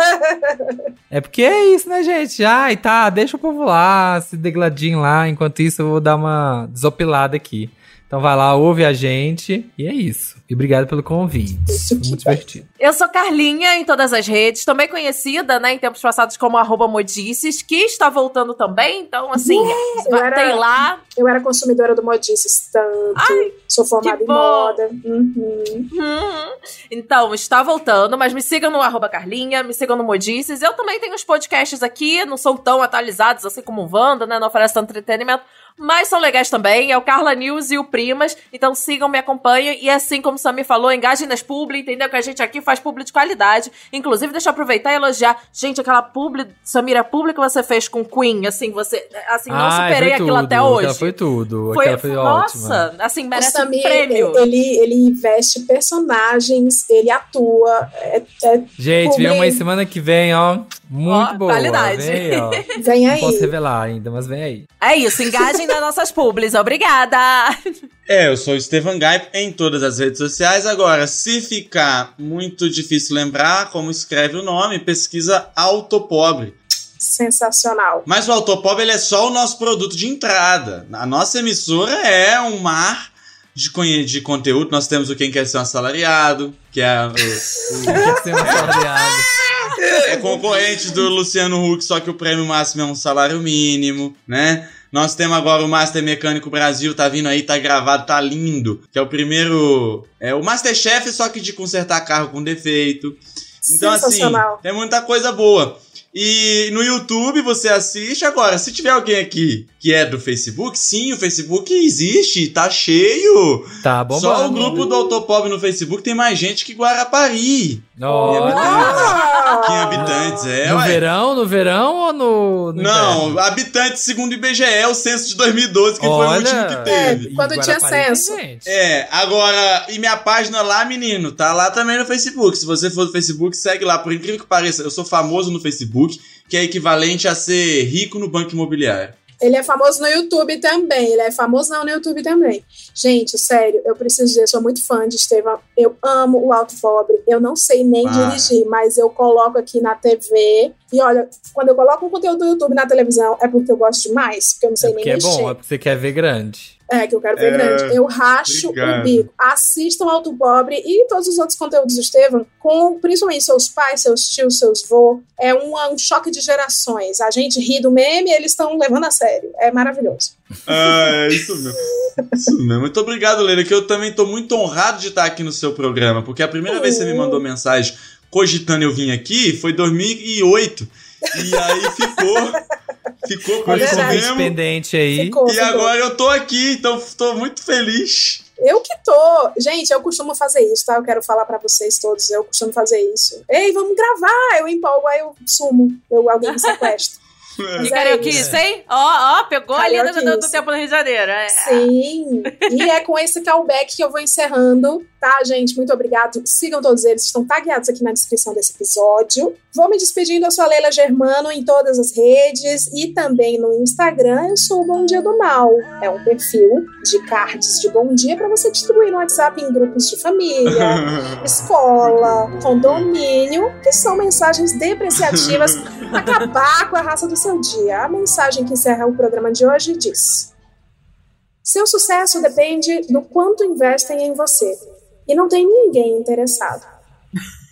É porque é isso, né, gente? Ai, tá, deixa o povo lá, se degladinho lá. Enquanto isso, eu vou dar uma desopilada aqui. Então vai lá, ouve a gente. E é isso. E obrigado pelo convite. Foi muito divertido. Eu sou Carlinha em todas as redes, também conhecida, né, em tempos passados como arroba modices, que está voltando também, então, assim, eu vai- era- tem lá. Eu era consumidora do Modices tanto. sou formada em moda. Uhum. Hum. Então, está voltando, mas me sigam no arroba Carlinha, me sigam no Modices. Eu também tenho os podcasts aqui, não são tão atualizados assim como o Wanda, né, não oferece tanto entretenimento, mas são legais também, é o Carla News e o Primas, então sigam, me acompanhem, e assim como o Samir falou, engajem nas publi, entendeu? Que a gente aqui faz publi de qualidade, inclusive deixa eu aproveitar e elogiar, gente, aquela publi, Samir, a publi que você fez com Queen, assim, você, assim, não Ai, superei aquilo tudo. até hoje. Aquela foi tudo. Foi, Aquela foi ótima. nossa, assim, O merece um Samir, prêmio. ele, ele investe personagens, ele atua. É, é- Gente, vem uma semana que vem, ó. Muito Ó, boa. qualidade. Vem, ó. [LAUGHS] vem Não aí. posso revelar ainda, mas vem aí. É isso, engajem nas nossas publis, obrigada! [LAUGHS] É, eu sou o Estevan Gaip em todas as redes sociais. Agora, se ficar muito difícil lembrar como escreve o nome, pesquisa Autopobre. Sensacional. Mas o Autopop ele é só o nosso produto de entrada. A nossa emissora é um mar de, de conteúdo. Nós temos o Quem Quer Ser um Assalariado, que é, o- Quer ser um assalariado. é concorrente do Luciano Huck, só que o prêmio máximo é um salário mínimo, né? Nós temos agora o Master Mecânico Brasil, tá vindo aí, tá gravado, tá lindo. Que é o primeiro. É o Masterchef, só que de consertar carro com defeito. Então, assim, tem muita coisa boa. E no YouTube você assiste. Agora, se tiver alguém aqui que é do Facebook, sim, o Facebook existe, tá cheio. Tá bom. Só o grupo do Autopop no Facebook tem mais gente que Guarapari. Ah! Que habitantes, é, no ué. verão, no verão ou no. no Não, inverno? habitantes segundo o IBGE, o censo de 2012, que foi o Olha. último que teve. É, quando tinha censo. gente. É, agora, e minha página lá, menino, tá lá também no Facebook. Se você for do Facebook, segue lá. Por incrível que pareça, eu sou famoso no Facebook, que é equivalente a ser rico no banco imobiliário. Ele é famoso no YouTube também. Ele é famoso não no YouTube também. Gente, sério, eu preciso dizer, eu sou muito fã de Estevam. Eu amo o Alto Pobre. Eu não sei nem Ah. dirigir, mas eu coloco aqui na TV. E olha, quando eu coloco um conteúdo do YouTube na televisão, é porque eu gosto demais, porque eu não sei É nem porque é mexer. bom, é porque você quer ver grande. É, que eu quero ver É, grande. Eu racho obrigado. o bico. Assistam Alto Pobre e todos os outros conteúdos do Estevam, com principalmente seus pais, seus tios, seus vô. É um, um choque de gerações. A gente ri do meme e eles estão levando a sério. É maravilhoso. Ah, é isso mesmo. Isso mesmo. Muito obrigado, Leila, que eu também tô muito honrado de estar aqui no seu programa, porque a primeira vez que você me mandou mensagem cogitando eu vim aqui foi em 2008. E aí ficou. [LAUGHS] Ficou com isso convite mesmo. pendente aí. Ficou, E ficou. agora eu tô aqui, então tô muito feliz. Eu que tô. Gente, eu costumo fazer isso, tá? Eu quero falar pra vocês todos. Eu costumo fazer isso. Ei, vamos gravar! Eu empolgo, aí eu sumo. Eu, alguém me sequestra. [LAUGHS] E é carioquice, isso. hein? Ó, ó, pegou ali do, do, do tempo no Rio de Janeiro. É. Sim. E é com esse callback que eu vou encerrando, tá, gente? Muito obrigado. Sigam todos eles, estão tagueados aqui na descrição desse episódio. Vou me despedindo, eu sou a Leila Germano em todas as redes e também no Instagram eu sou o Bom Dia do Mal. É um perfil de cards de bom dia para você distribuir no WhatsApp em grupos de família, [LAUGHS] escola, condomínio, que são mensagens depreciativas [LAUGHS] para acabar com a raça do seu dia. A mensagem que encerra o programa de hoje diz: Seu sucesso depende do quanto investem em você. E não tem ninguém interessado.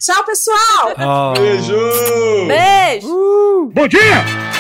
Tchau, pessoal! Ó. Beijo! Beijo! Bom dia!